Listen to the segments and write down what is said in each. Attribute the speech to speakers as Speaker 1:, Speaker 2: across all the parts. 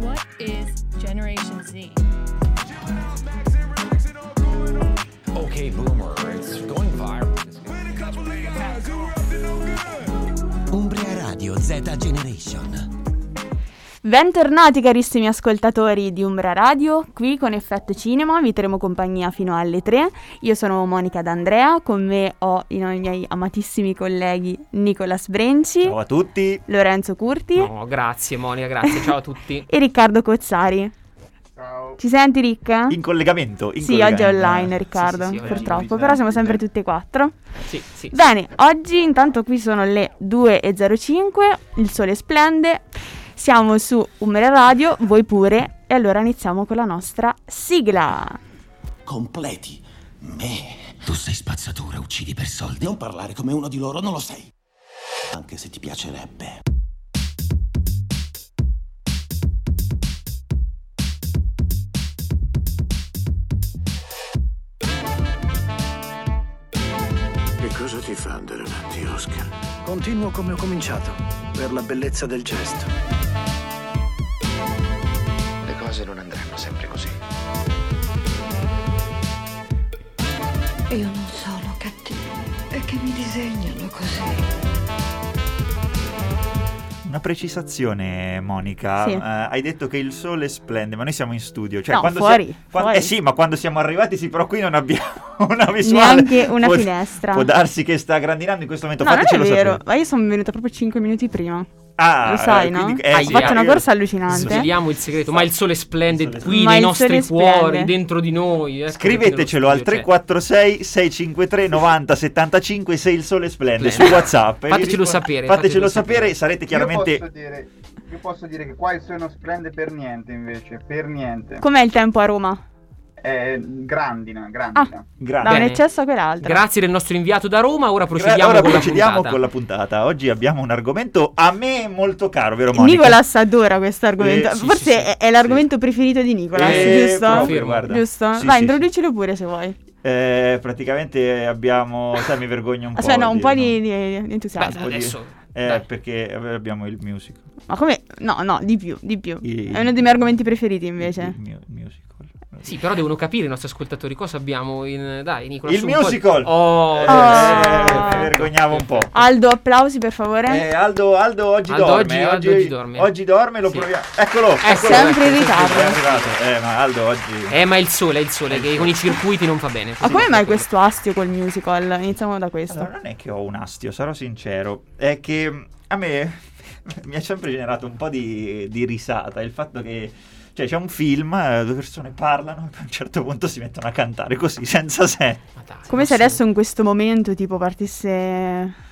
Speaker 1: What is Generation Z?
Speaker 2: Okay, boomer, it's going viral.
Speaker 3: Umbria Radio Z Generation.
Speaker 4: Bentornati carissimi ascoltatori di Umbra Radio, qui con Effetto Cinema vi terremo compagnia fino alle 3. Io sono Monica D'Andrea, con me ho i miei amatissimi colleghi Nicolas Brenci,
Speaker 5: Ciao a tutti.
Speaker 4: Lorenzo Curti
Speaker 6: No, grazie Monica, grazie. Ciao a tutti.
Speaker 4: e Riccardo Cozzari.
Speaker 7: Ciao.
Speaker 4: Ci senti Rick?
Speaker 5: In collegamento. in
Speaker 4: sì, oggi è
Speaker 5: collegamento.
Speaker 4: online Riccardo,
Speaker 6: sì, sì, oggi
Speaker 4: purtroppo, però siamo sempre tutte e quattro.
Speaker 6: Sì, sì.
Speaker 4: Bene, oggi intanto qui sono le 2.05, il sole splende, siamo su Umbra Radio, voi pure, e allora iniziamo con la nostra sigla.
Speaker 3: Completi. Me. Tu sei spazzatura, uccidi per soldi. Non parlare come uno di loro, non lo sei. Anche se ti piacerebbe.
Speaker 8: Che cosa ti fa andare avanti, Oscar? Continuo come ho cominciato, per la bellezza del gesto.
Speaker 9: Cose non andranno sempre così.
Speaker 10: Io non sono cattivo, è che mi disegnano così.
Speaker 5: Una precisazione, Monica.
Speaker 4: Sì.
Speaker 5: Eh, hai detto che il sole splende, ma noi siamo in studio. Cioè,
Speaker 4: No,
Speaker 5: quando
Speaker 4: fuori,
Speaker 5: sia- quan-
Speaker 4: fuori.
Speaker 5: Eh sì, ma quando siamo arrivati, sì, però qui non abbiamo una visuale.
Speaker 4: Neanche una
Speaker 5: Può-
Speaker 4: finestra.
Speaker 5: Può darsi che sta grandinando in questo momento.
Speaker 4: No, non è
Speaker 5: Fatecelo
Speaker 4: vero,
Speaker 5: sapere.
Speaker 4: ma io sono venuta proprio 5 minuti prima.
Speaker 5: Ah,
Speaker 4: Lo sai,
Speaker 5: eh,
Speaker 4: no?
Speaker 5: quindi- eh,
Speaker 4: Ho
Speaker 5: sì,
Speaker 4: fatto una
Speaker 5: io-
Speaker 4: corsa allucinante.
Speaker 6: Sveliamo il segreto, ma il sole splende
Speaker 5: Il sole
Speaker 6: qui nei nostri cuori,
Speaker 4: splende.
Speaker 6: dentro di noi. ecco,
Speaker 5: Scrivetecelo al
Speaker 6: studio, cioè.
Speaker 5: 346 653 90 75 se il sole splende su
Speaker 6: Splende.
Speaker 5: WhatsApp.
Speaker 6: Fatecelo sapere,
Speaker 5: Fatecelo sapere,
Speaker 6: sapere.
Speaker 5: sarete
Speaker 7: Io
Speaker 5: chiaramente
Speaker 7: posso, dire, io posso dire che qua il sole non splende per niente invece, per niente.
Speaker 4: Com'è il tempo a Roma?
Speaker 7: È grandina, grandina.
Speaker 5: grandi.
Speaker 4: Da un
Speaker 6: Bene.
Speaker 4: eccesso a quell'altro.
Speaker 6: Grazie del nostro inviato da Roma, ora
Speaker 5: Gra-
Speaker 6: procediamo
Speaker 5: Ora
Speaker 6: con
Speaker 5: procediamo
Speaker 6: la puntata.
Speaker 5: con la puntata. Oggi abbiamo un argomento a me molto caro, vero Monica?
Speaker 4: Nicolas adora questo argomento.
Speaker 5: Eh, sì,
Speaker 4: Forse
Speaker 6: sì, sì.
Speaker 4: è, è l'argomento preferito di Nicolas,
Speaker 5: Eh,
Speaker 4: giusto?
Speaker 5: proprio, guarda.
Speaker 4: Giusto?
Speaker 5: Sì,
Speaker 4: Vai,
Speaker 5: sì,
Speaker 4: introducilo pure se vuoi.
Speaker 5: Eh, praticamente abbiamo, sai, mi vergogno un po'.
Speaker 4: Cioè, no, un po' di,
Speaker 5: no?
Speaker 4: di- di entusiasmo.
Speaker 6: Beh, adesso.
Speaker 5: Eh, perché abbiamo il musical.
Speaker 4: Ma come? No, no, di più, di più.
Speaker 5: Il-
Speaker 4: È uno dei miei argomenti preferiti invece.
Speaker 5: Il, mu- musical.
Speaker 6: Sì, però devono capire i nostri ascoltatori cosa abbiamo in... Dai, Nicola,
Speaker 5: Il
Speaker 6: po' di-
Speaker 5: musical!
Speaker 6: Oh,
Speaker 5: Eh,
Speaker 4: Ah.
Speaker 5: mi vergognavo un po'.
Speaker 4: Aldo, applausi per favore.
Speaker 5: Eh, Aldo, Aldo oggi
Speaker 6: Aldo
Speaker 5: dorme.
Speaker 6: oggi-
Speaker 5: oggi,
Speaker 6: Aldo oggi dorme.
Speaker 5: oggi dorme, lo
Speaker 6: Sì.
Speaker 5: proviamo. Eccolo,
Speaker 6: È
Speaker 5: eccolo.
Speaker 4: sempre in ritardo.
Speaker 5: È arrivato. Eh, ma Aldo oggi.
Speaker 6: Eh, ma è il sole, è il sole, che con i circuiti non fa bene.
Speaker 4: Ma come mai questo astio col musical? Iniziamo da questo.
Speaker 5: Allora, non è che ho un astio, sarò sincero. È che a me mi ha sempre generato un po' di, di risata il fatto che. Cioè, c'è un film, eh, due persone parlano e poi a un certo punto si mettono a cantare così, senza sé.
Speaker 6: Dai,
Speaker 4: Come se adesso in questo momento tipo partisse...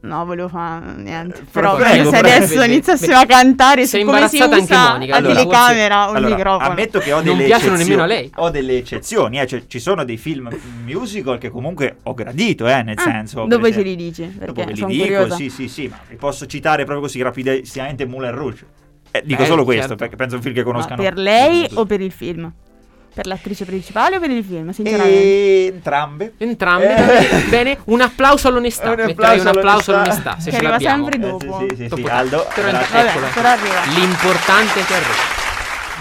Speaker 4: No, volevo fare niente.
Speaker 5: Eh,
Speaker 4: Però
Speaker 5: prego,
Speaker 4: se
Speaker 5: prego.
Speaker 4: adesso
Speaker 6: Beh,
Speaker 4: iniziassimo
Speaker 6: beh,
Speaker 4: a cantare
Speaker 6: sei
Speaker 4: su come si
Speaker 6: imbarazzata anche
Speaker 4: usa
Speaker 6: Monica,
Speaker 4: a
Speaker 6: allora,
Speaker 4: telecamera un
Speaker 5: Allora,
Speaker 4: microfono.
Speaker 5: ammetto che ho
Speaker 6: Non
Speaker 5: delle
Speaker 6: piacciono nemmeno a
Speaker 5: eccezioni.
Speaker 6: lei.
Speaker 5: Ho delle eccezioni, eh, cioè, ci sono dei film musical che comunque ho gradito, eh, nel
Speaker 4: Ah,
Speaker 5: senso.
Speaker 4: dopo ce li dici,
Speaker 5: Dopo ve li
Speaker 4: sono
Speaker 5: dico,
Speaker 4: curiosa.
Speaker 5: sì, sì, sì, ma vi posso citare proprio così rapidissimamente Moulin Rouge. Eh, dico
Speaker 6: Beh,
Speaker 5: solo questo,
Speaker 6: certo.
Speaker 5: perché penso un film che
Speaker 4: Ma
Speaker 5: conoscano.
Speaker 4: per lei o per il film? Per l'attrice principale o per il film? Sinceramente.
Speaker 5: E entrambe.
Speaker 6: Entrambe.
Speaker 5: Eh.
Speaker 6: Bene, un applauso all'onestà.
Speaker 5: Un
Speaker 6: Metterai un
Speaker 5: applauso
Speaker 6: applauso
Speaker 5: all'onestà.
Speaker 6: all'onestà, se
Speaker 4: Che
Speaker 6: ce
Speaker 4: arriva
Speaker 6: l'abbiamo.
Speaker 4: sempre
Speaker 5: Eh,
Speaker 4: dopo.
Speaker 5: sì, sì, sì, sì,
Speaker 6: Dopo-
Speaker 5: Aldo.
Speaker 6: Però,
Speaker 4: Vabbè, però arriva.
Speaker 6: L'importante è che arriva.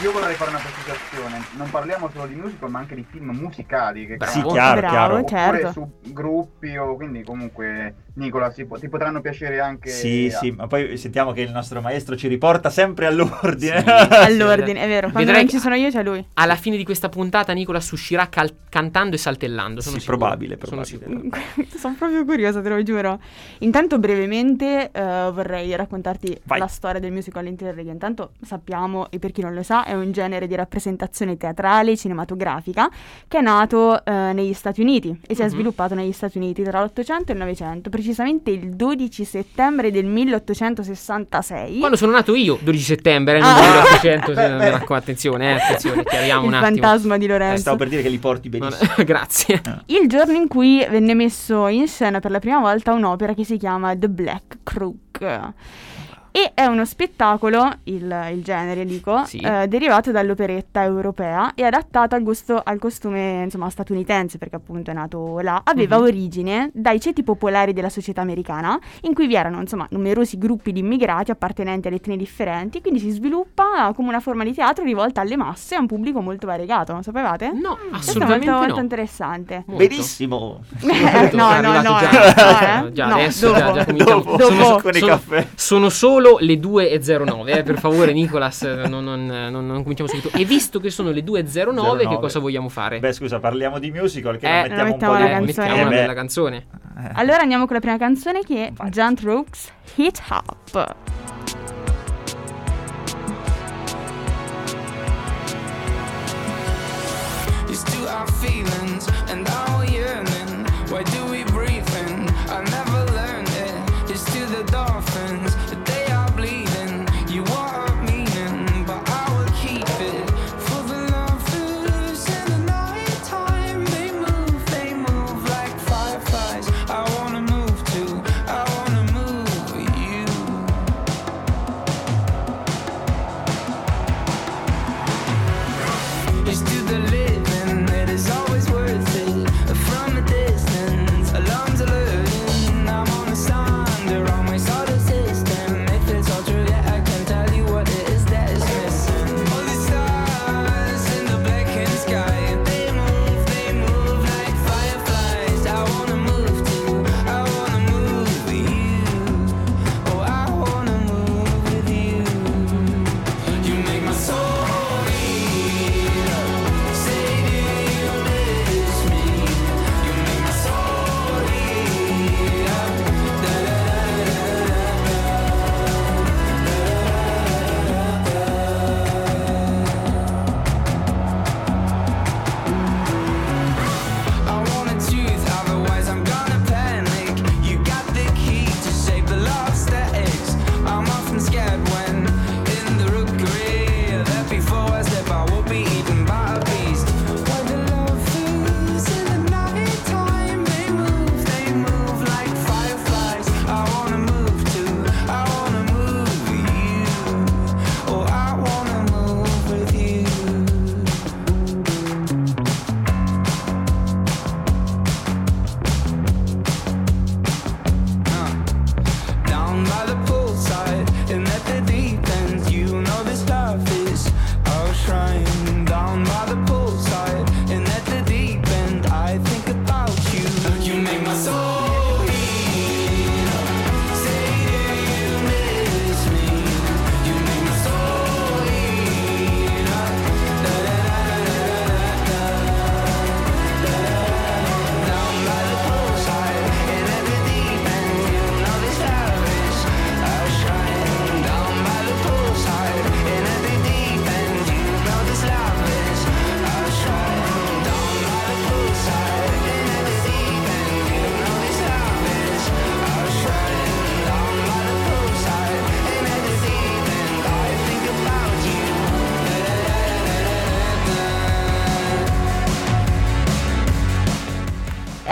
Speaker 7: Io vorrei fare una precisazione, non parliamo solo di musical ma anche di film musicali che
Speaker 6: Bravo.
Speaker 5: Sì, chiaro,
Speaker 4: Bravo,
Speaker 5: chiaro.
Speaker 4: certo.
Speaker 7: oppure su gruppi o quindi comunque Nicola si po- ti potranno piacere anche
Speaker 5: Sì, sì, ma poi sentiamo che il nostro maestro ci riporta sempre all'ordine.
Speaker 6: Sì.
Speaker 4: All'ordine, è vero. Quando
Speaker 6: Vedrai
Speaker 4: non
Speaker 6: che-
Speaker 4: ci sono io c'è lui.
Speaker 6: Alla fine di questa puntata Nicola uscirà cal- cantando e saltellando. Sono
Speaker 5: Sì,
Speaker 6: sicuro.
Speaker 5: probabile,
Speaker 6: Sono
Speaker 5: probabile.
Speaker 6: sicuro.
Speaker 4: Sono proprio curiosa, te lo giuro. Intanto, brevemente, eh, vorrei raccontarti
Speaker 5: Vai.
Speaker 4: la storia del musical Interregno. Intanto sappiamo, e per chi non lo sa, è un genere di rappresentazione teatrale e cinematografica che è nato eh, negli Stati Uniti e si è
Speaker 6: Mhm.
Speaker 4: sviluppato negli Stati Uniti tra l'Ottocento e il Novecento, precisamente il 12 settembre del 1866.
Speaker 6: Quando sono nato io, 12 settembre, eh,
Speaker 4: Ah.
Speaker 6: non 1800,
Speaker 5: Beh,
Speaker 6: se-
Speaker 5: beh.
Speaker 6: mi raccomando, attenzione, eh, attenzione, chiariamo
Speaker 4: il
Speaker 6: un attimo.
Speaker 4: fantasma di
Speaker 5: Eh,
Speaker 4: Lorenzo.
Speaker 5: stavo per dire che li porti benissimo.
Speaker 6: Grazie.
Speaker 4: Il giorno in cui venne messo in scena per la prima volta un'opera che si chiama The Black Crook.
Speaker 11: E è uno spettacolo, il, il genere dico,
Speaker 6: Sì.
Speaker 11: eh, derivato dall'operetta europea e adattato al, gusto- al costume insomma, statunitense, perché appunto è nato là. Aveva
Speaker 6: Mhm.
Speaker 11: origine dai ceti popolari della società americana, in cui vi erano insomma numerosi gruppi di immigrati appartenenti ad etnie differenti, quindi si sviluppa come una forma di teatro rivolta alle masse e a un pubblico molto variegato, non sapevate?
Speaker 6: No,
Speaker 11: Questo è
Speaker 6: assolutamente
Speaker 11: molto, molto
Speaker 6: no.
Speaker 11: interessante.
Speaker 6: Molto.
Speaker 5: Benissimo.
Speaker 11: Eh, no, no, no,
Speaker 6: già,
Speaker 11: no, eh.
Speaker 6: già
Speaker 11: No,
Speaker 6: adesso
Speaker 11: dopo.
Speaker 6: già, già.
Speaker 5: Dopo.
Speaker 6: Sono,
Speaker 11: Dopo.
Speaker 5: Con i
Speaker 6: sono-
Speaker 5: caffè.
Speaker 6: sono solo le 2.09, eh, per favore Nicolas, non, non, non- non cominciamo subito. E visto che sono le 2.09, che
Speaker 5: 09.
Speaker 6: cosa vogliamo fare?
Speaker 5: Beh, scusa, parliamo di musical che
Speaker 6: Eh,
Speaker 5: non mettiamo un
Speaker 11: mettiamo
Speaker 5: po'
Speaker 11: la
Speaker 5: di
Speaker 11: canzone.
Speaker 6: mettiamo
Speaker 5: Eh,
Speaker 6: una canzone.
Speaker 5: eh.
Speaker 11: Allora andiamo con la prima canzone che è. Giant Rooks Hit Up.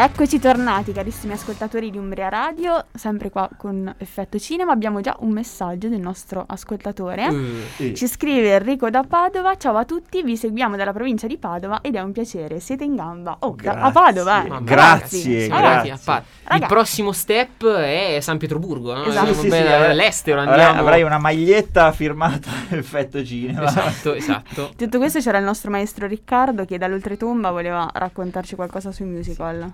Speaker 11: Eccoci tornati carissimi ascoltatori di Umbria Radio, sempre qua con Effetto Cinema. Abbiamo già un messaggio del nostro ascoltatore.
Speaker 6: Eh,
Speaker 11: Ci scrive Enrico da Padova, ciao a tutti, vi seguiamo dalla provincia di Padova ed è un piacere, siete in gamba. Oh, da- a
Speaker 5: Grazie.
Speaker 11: Padova, eh.
Speaker 5: Grazie, grazie.
Speaker 6: arrivati a pa- Il prossimo step è San Pietroburgo, no?
Speaker 11: Esatto.
Speaker 5: Sì, sì,
Speaker 6: bene
Speaker 5: sì,
Speaker 6: all'estero, andiamo.
Speaker 5: Avrai una maglietta firmata Effetto Cinema.
Speaker 6: Esatto, esatto.
Speaker 11: Tutto questo c'era il nostro maestro Riccardo che dall'oltretomba voleva raccontarci qualcosa sui musical.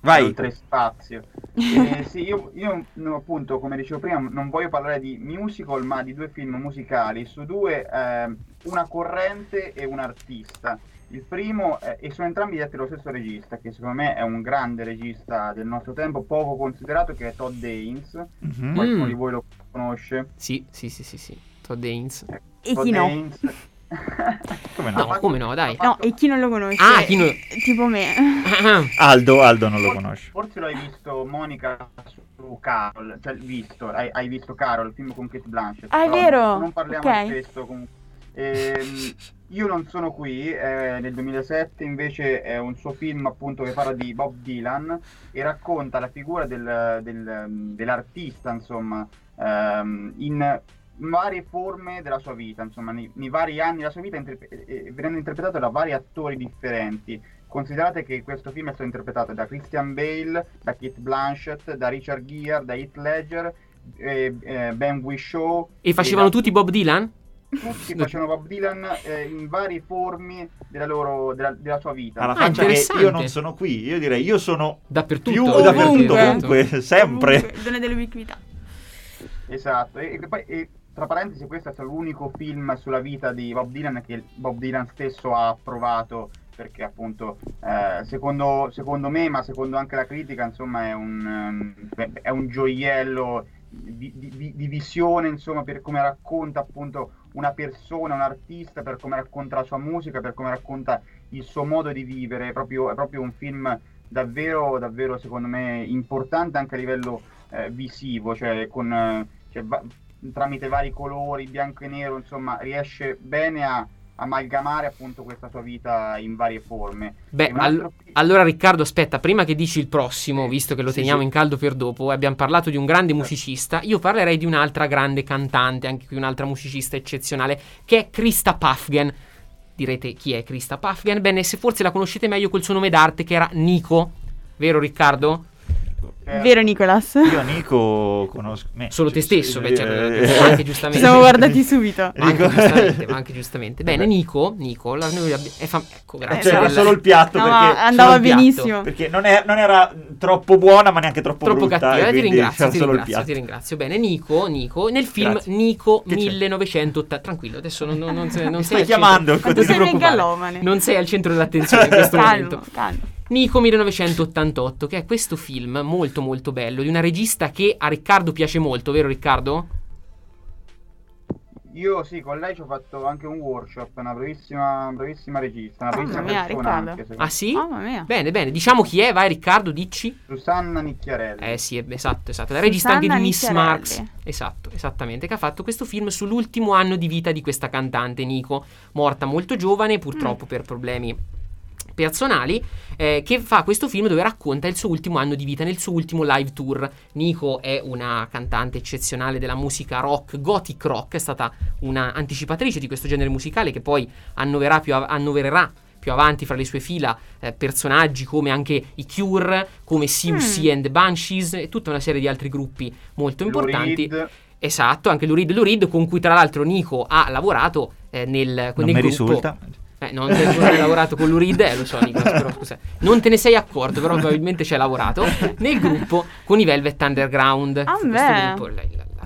Speaker 5: Vai.
Speaker 7: oltre spazio. Eh, sì, io, io, no, appunto, come dicevo prima, non voglio parlare di musical, ma di due film musicali, su due, eh, una corrente e un artista. Il primo, eh, e sono entrambi diretti dallo stesso regista, che secondo me è un grande regista del nostro tempo, poco considerato, che è Todd Haynes.
Speaker 5: Mhm.
Speaker 7: Qualcuno
Speaker 6: Mm.
Speaker 7: di voi lo conosce?
Speaker 6: Sì, sì, sì, sì, sì. Todd Haynes.
Speaker 11: E
Speaker 7: Todd
Speaker 11: chi no?
Speaker 7: Haynes.
Speaker 5: Come no?
Speaker 6: No, come no, dai.
Speaker 11: No, e chi non lo conosce?
Speaker 6: Ah, chi non-
Speaker 11: Tipo me.
Speaker 5: Aldo, Aldo non lo conosce.
Speaker 7: Forse lo hai visto, Monica, su Carol, cioè visto, hai, hai visto Carol, il film con Kate Blanchett.
Speaker 11: Ah, è vero,
Speaker 7: Non parliamo
Speaker 11: ok.
Speaker 7: di questo comunque. Ehm, io non sono qui, eh, nel 2007 invece è un suo film appunto che parla di Bob Dylan e racconta la figura del- del- dell'artista, insomma, ehm, in varie forme della sua vita, insomma, nei, nei vari anni della sua vita, interpre- eh, venendo interpretato da vari attori differenti. Considerate che questo film è stato interpretato da Christian Bale, da Kate Blanchett, da Richard Gere, da Heath Ledger, eh, eh, Ben Whishaw
Speaker 6: E facevano
Speaker 7: da-
Speaker 6: tutti Bob Dylan?
Speaker 7: tutti facevano Bob Dylan eh, in varie forme della, loro, della, della sua vita.
Speaker 5: Alla
Speaker 6: Ah,
Speaker 5: faccia che io non sono qui, io direi io sono
Speaker 6: Dappertutto.
Speaker 5: più
Speaker 4: Ovunque.
Speaker 5: dappertutto, ovunque, sempre.
Speaker 4: Ovunque, Done dell'ubiquità.
Speaker 7: Esatto, e, e poi e, tra parentesi questo è stato l'unico film sulla vita di Bob Dylan che Bob Dylan stesso ha approvato perché appunto eh, secondo, secondo me ma secondo anche la critica insomma è un, ehm, è un gioiello di, di- di- visione insomma per come racconta appunto una persona, un artista, per come racconta la sua musica, per come racconta il suo modo di vivere, è proprio, è proprio un film davvero, davvero secondo me importante anche a livello eh, visivo, cioè con cioè, tramite vari colori, bianco e nero, insomma, riesce bene a amalgamare appunto questa sua vita in varie forme.
Speaker 6: Beh,
Speaker 7: altro fi-
Speaker 6: allora Riccardo, aspetta, prima che dici il prossimo, visto che lo
Speaker 7: Sì,
Speaker 6: teniamo
Speaker 7: sì.
Speaker 6: in caldo per dopo, abbiamo parlato di un grande musicista, io parlerei di un'altra grande cantante, anche qui un'altra musicista eccezionale, che è Krista Puffgen. Direte chi è Krista Puffgen? Bene, se forse la conoscete meglio col suo nome d'arte che era Nico, vero Riccardo?
Speaker 7: Eh,
Speaker 4: Vero Nicolas?
Speaker 5: Io Nico conosco me.
Speaker 6: Solo te stesso, beh, certo,
Speaker 5: Eh,
Speaker 6: anche
Speaker 4: Ci
Speaker 6: giustamente.
Speaker 4: siamo guardati subito.
Speaker 6: Ma anche giustamente, ma anche giustamente. Bene, Nico, Nico, la- noi abbi- è fam- ecco, grazie.
Speaker 5: C'era solo il piatto
Speaker 4: No,
Speaker 5: perché,
Speaker 4: andava
Speaker 6: il piatto.
Speaker 4: benissimo.
Speaker 5: perché non, è- non era troppo buona ma neanche troppo,
Speaker 6: Troppo
Speaker 5: brutta.
Speaker 6: cattiva,
Speaker 5: e
Speaker 6: eh, ti ringrazio, ti ringrazio, ti ringrazio. Bene, Nico, Nico, nel film
Speaker 5: Grazie.
Speaker 6: Nico
Speaker 5: Che c'è?
Speaker 6: 1980. Tranquillo, adesso non, non, non, sei- non sei
Speaker 5: stai chiamando?
Speaker 6: non ti
Speaker 4: sei
Speaker 6: preoccupare.
Speaker 4: megalomane.
Speaker 6: Non sei al centro dell'attenzione in questo momento.
Speaker 4: Calmo, calmo.
Speaker 6: Nico 1988, che è questo film molto molto bello di una regista che a Riccardo piace molto, vero Riccardo?
Speaker 7: Io sì, con lei ci ho fatto anche un workshop, una bravissima, bravissima regista, una
Speaker 4: Mamma
Speaker 7: bravissima
Speaker 4: mia,
Speaker 7: persona
Speaker 4: Riccardo.
Speaker 7: anche,
Speaker 6: Ah sì?
Speaker 4: Mamma mia.
Speaker 6: Bene, bene, diciamo chi è, vai Riccardo, dici.
Speaker 7: Susanna Nicchiarelli.
Speaker 6: Eh sì, eh, esatto, esatto. La regista anche di
Speaker 4: Susanna
Speaker 6: Miss. Marx. Esatto, esattamente, che ha fatto questo film sull'ultimo anno di vita di questa cantante, Nico, morta molto giovane,
Speaker 4: Mm.
Speaker 6: purtroppo per problemi personali, eh, che fa questo film dove racconta il suo ultimo anno di vita nel suo ultimo live tour. Nico è una cantante eccezionale della musica rock, gothic rock, è stata una anticipatrice di questo genere musicale che poi annoverà più av- annovererà più avanti fra le sue fila eh, personaggi come anche i Cure, come Siouxsie and the Banshees e tutta una serie di altri gruppi molto importanti.
Speaker 7: Reed.
Speaker 6: Esatto, anche Lou Reed con cui tra l'altro Nico ha lavorato eh, nel,
Speaker 5: Non
Speaker 6: nel
Speaker 5: mi
Speaker 6: gruppo.
Speaker 5: risulta.
Speaker 6: Eh, non, te- non hai lavorato con Lou Reed, eh, lo so Nicolas, però scusa. Non te ne sei accorto, però probabilmente ci hai lavorato nel gruppo con i Velvet Underground.
Speaker 4: Ah,
Speaker 6: questo
Speaker 4: beh.
Speaker 6: gruppo, la,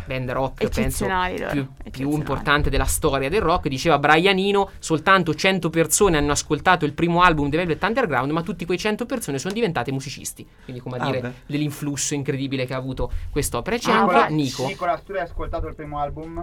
Speaker 6: band rock, penso più, più importante della storia del rock. Diceva Brianino, soltanto 100 persone hanno ascoltato il primo album dei Velvet Underground, ma tutti quei 100 persone sono diventate musicisti. Quindi come a
Speaker 5: Ah,
Speaker 6: dire
Speaker 5: beh.
Speaker 6: dell'influsso incredibile che ha avuto quest'opera. E c'è
Speaker 4: Ah,
Speaker 6: anche
Speaker 4: beh.
Speaker 6: Nico.
Speaker 7: Nicola, tu hai ascoltato il primo album?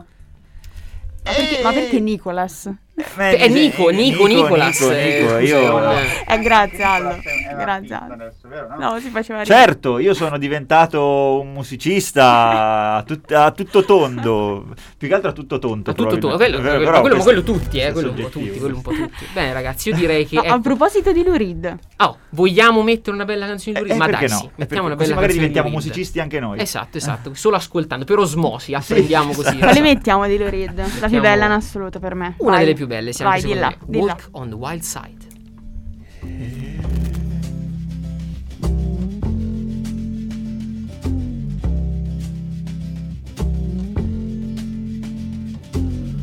Speaker 4: Ma perché, ma perché Nicolas?
Speaker 5: Eh,
Speaker 6: È Nico, Nico, Nicolas,
Speaker 5: Nico,
Speaker 6: eh,
Speaker 5: Nico,
Speaker 6: scusa,
Speaker 5: io...
Speaker 4: Eh, grazie
Speaker 7: un
Speaker 4: Grazie
Speaker 7: vero? No?
Speaker 4: Si faceva ridere.
Speaker 5: Certo, io sono diventato un musicista a, tut- a tutto tondo, più che altro a tutto tonto.
Speaker 6: A tutto tondo, quello, quello-
Speaker 5: Però
Speaker 6: quello- ma
Speaker 5: questo-
Speaker 6: quello tutti, eh, quello un po' tutti, quello un po' tutti. Bene ragazzi, io direi che...
Speaker 4: No, a
Speaker 6: ecco-
Speaker 4: proposito di Lou Reed,
Speaker 6: Oh, vogliamo mettere una bella canzone di
Speaker 5: Eh,
Speaker 6: Lou Reed? Ma
Speaker 5: perché
Speaker 6: dai,
Speaker 5: no?
Speaker 6: sì,
Speaker 5: Eh,
Speaker 6: mettiamo una bella
Speaker 5: magari
Speaker 6: canzone di
Speaker 5: diventiamo
Speaker 6: Reed.
Speaker 5: musicisti anche noi.
Speaker 6: Esatto, esatto, solo ascoltando, per osmosi, apprendiamo così.
Speaker 4: quale mettiamo di Lou Reed? La più bella in assoluto per me.
Speaker 6: Una delle più belle, sì,
Speaker 4: Vai,
Speaker 6: anche
Speaker 4: di
Speaker 6: me.
Speaker 4: di.
Speaker 6: Walk on the Wild Side.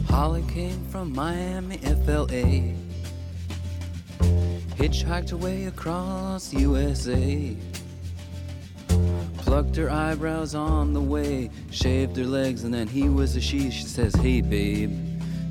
Speaker 12: Holly came from Miami, FLA. Hitchhiked her way across USA. Plucked her eyebrows on the way, shaved her legs, and then he was a she. She says, Hey, babe,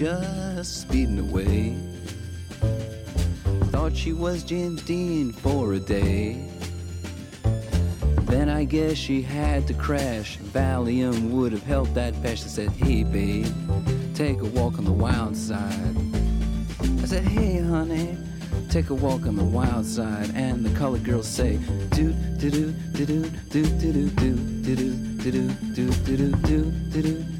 Speaker 13: just speeding away. Thought she was James Dean for a day. Then I guess she had to crash. Valium would have helped that patch. I said, Hey, babe, take a walk on the wild side. I said, Hey, honey, take a walk on the wild side. And the colored girls say, Do, do, do, do, do, do, do, do, do, do, do, do, do, do, do, do, do,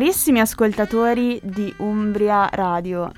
Speaker 4: Carissimi ascoltatori di Umbria Radio,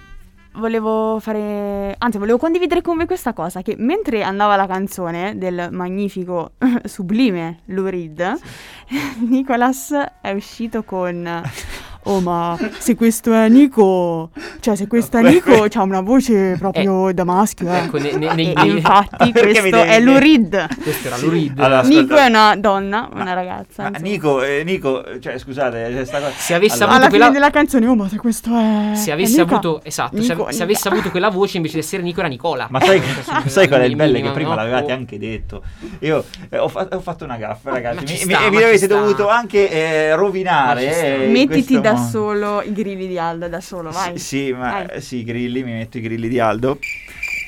Speaker 4: volevo fare, anzi volevo condividere con voi questa cosa, che mentre andava la canzone del magnifico, sublime Lou Reed, Nicolas è uscito con... Oh ma se questo è Nico, cioè se questo è Nico c'ha una voce proprio da maschio, eh.
Speaker 6: Ecco, ne- ne- nei-
Speaker 4: E infatti questo è? Reed.
Speaker 6: Questo era Lou Reed.
Speaker 5: Allora.
Speaker 4: Nico è una donna, una ragazza.
Speaker 5: Ma. Nico, eh, Nico, cioè scusate, c'è sta cosa.
Speaker 6: Se avesse
Speaker 5: Allora,
Speaker 4: Alla
Speaker 6: avuto
Speaker 4: fine
Speaker 6: quella...
Speaker 4: della canzone, oh ma se questo è...
Speaker 6: Se
Speaker 4: è
Speaker 6: avesse
Speaker 4: Nica.
Speaker 6: avuto, esatto, se,
Speaker 4: Nico,
Speaker 6: se
Speaker 4: Nica.
Speaker 6: avesse avuto quella voce invece di essere Nico era Nicola.
Speaker 5: Ma sai, sai qual è il bello? Che prima
Speaker 6: no?
Speaker 5: l'avevate
Speaker 6: Oh.
Speaker 5: anche detto. Io eh, ho, fa- ho fatto una gaffa, ragazzi.
Speaker 6: ma
Speaker 5: Mi,
Speaker 6: sta,
Speaker 5: e mi
Speaker 6: ma
Speaker 5: avete dovuto anche eh, rovinare.
Speaker 6: Ma
Speaker 5: eh,
Speaker 4: Mettiti
Speaker 5: questo
Speaker 4: da solo i grilli di Aldo, da solo, vai.
Speaker 5: Sì, sì, ma
Speaker 4: Vai.
Speaker 5: sì, i grilli, mi metto i grilli di Aldo.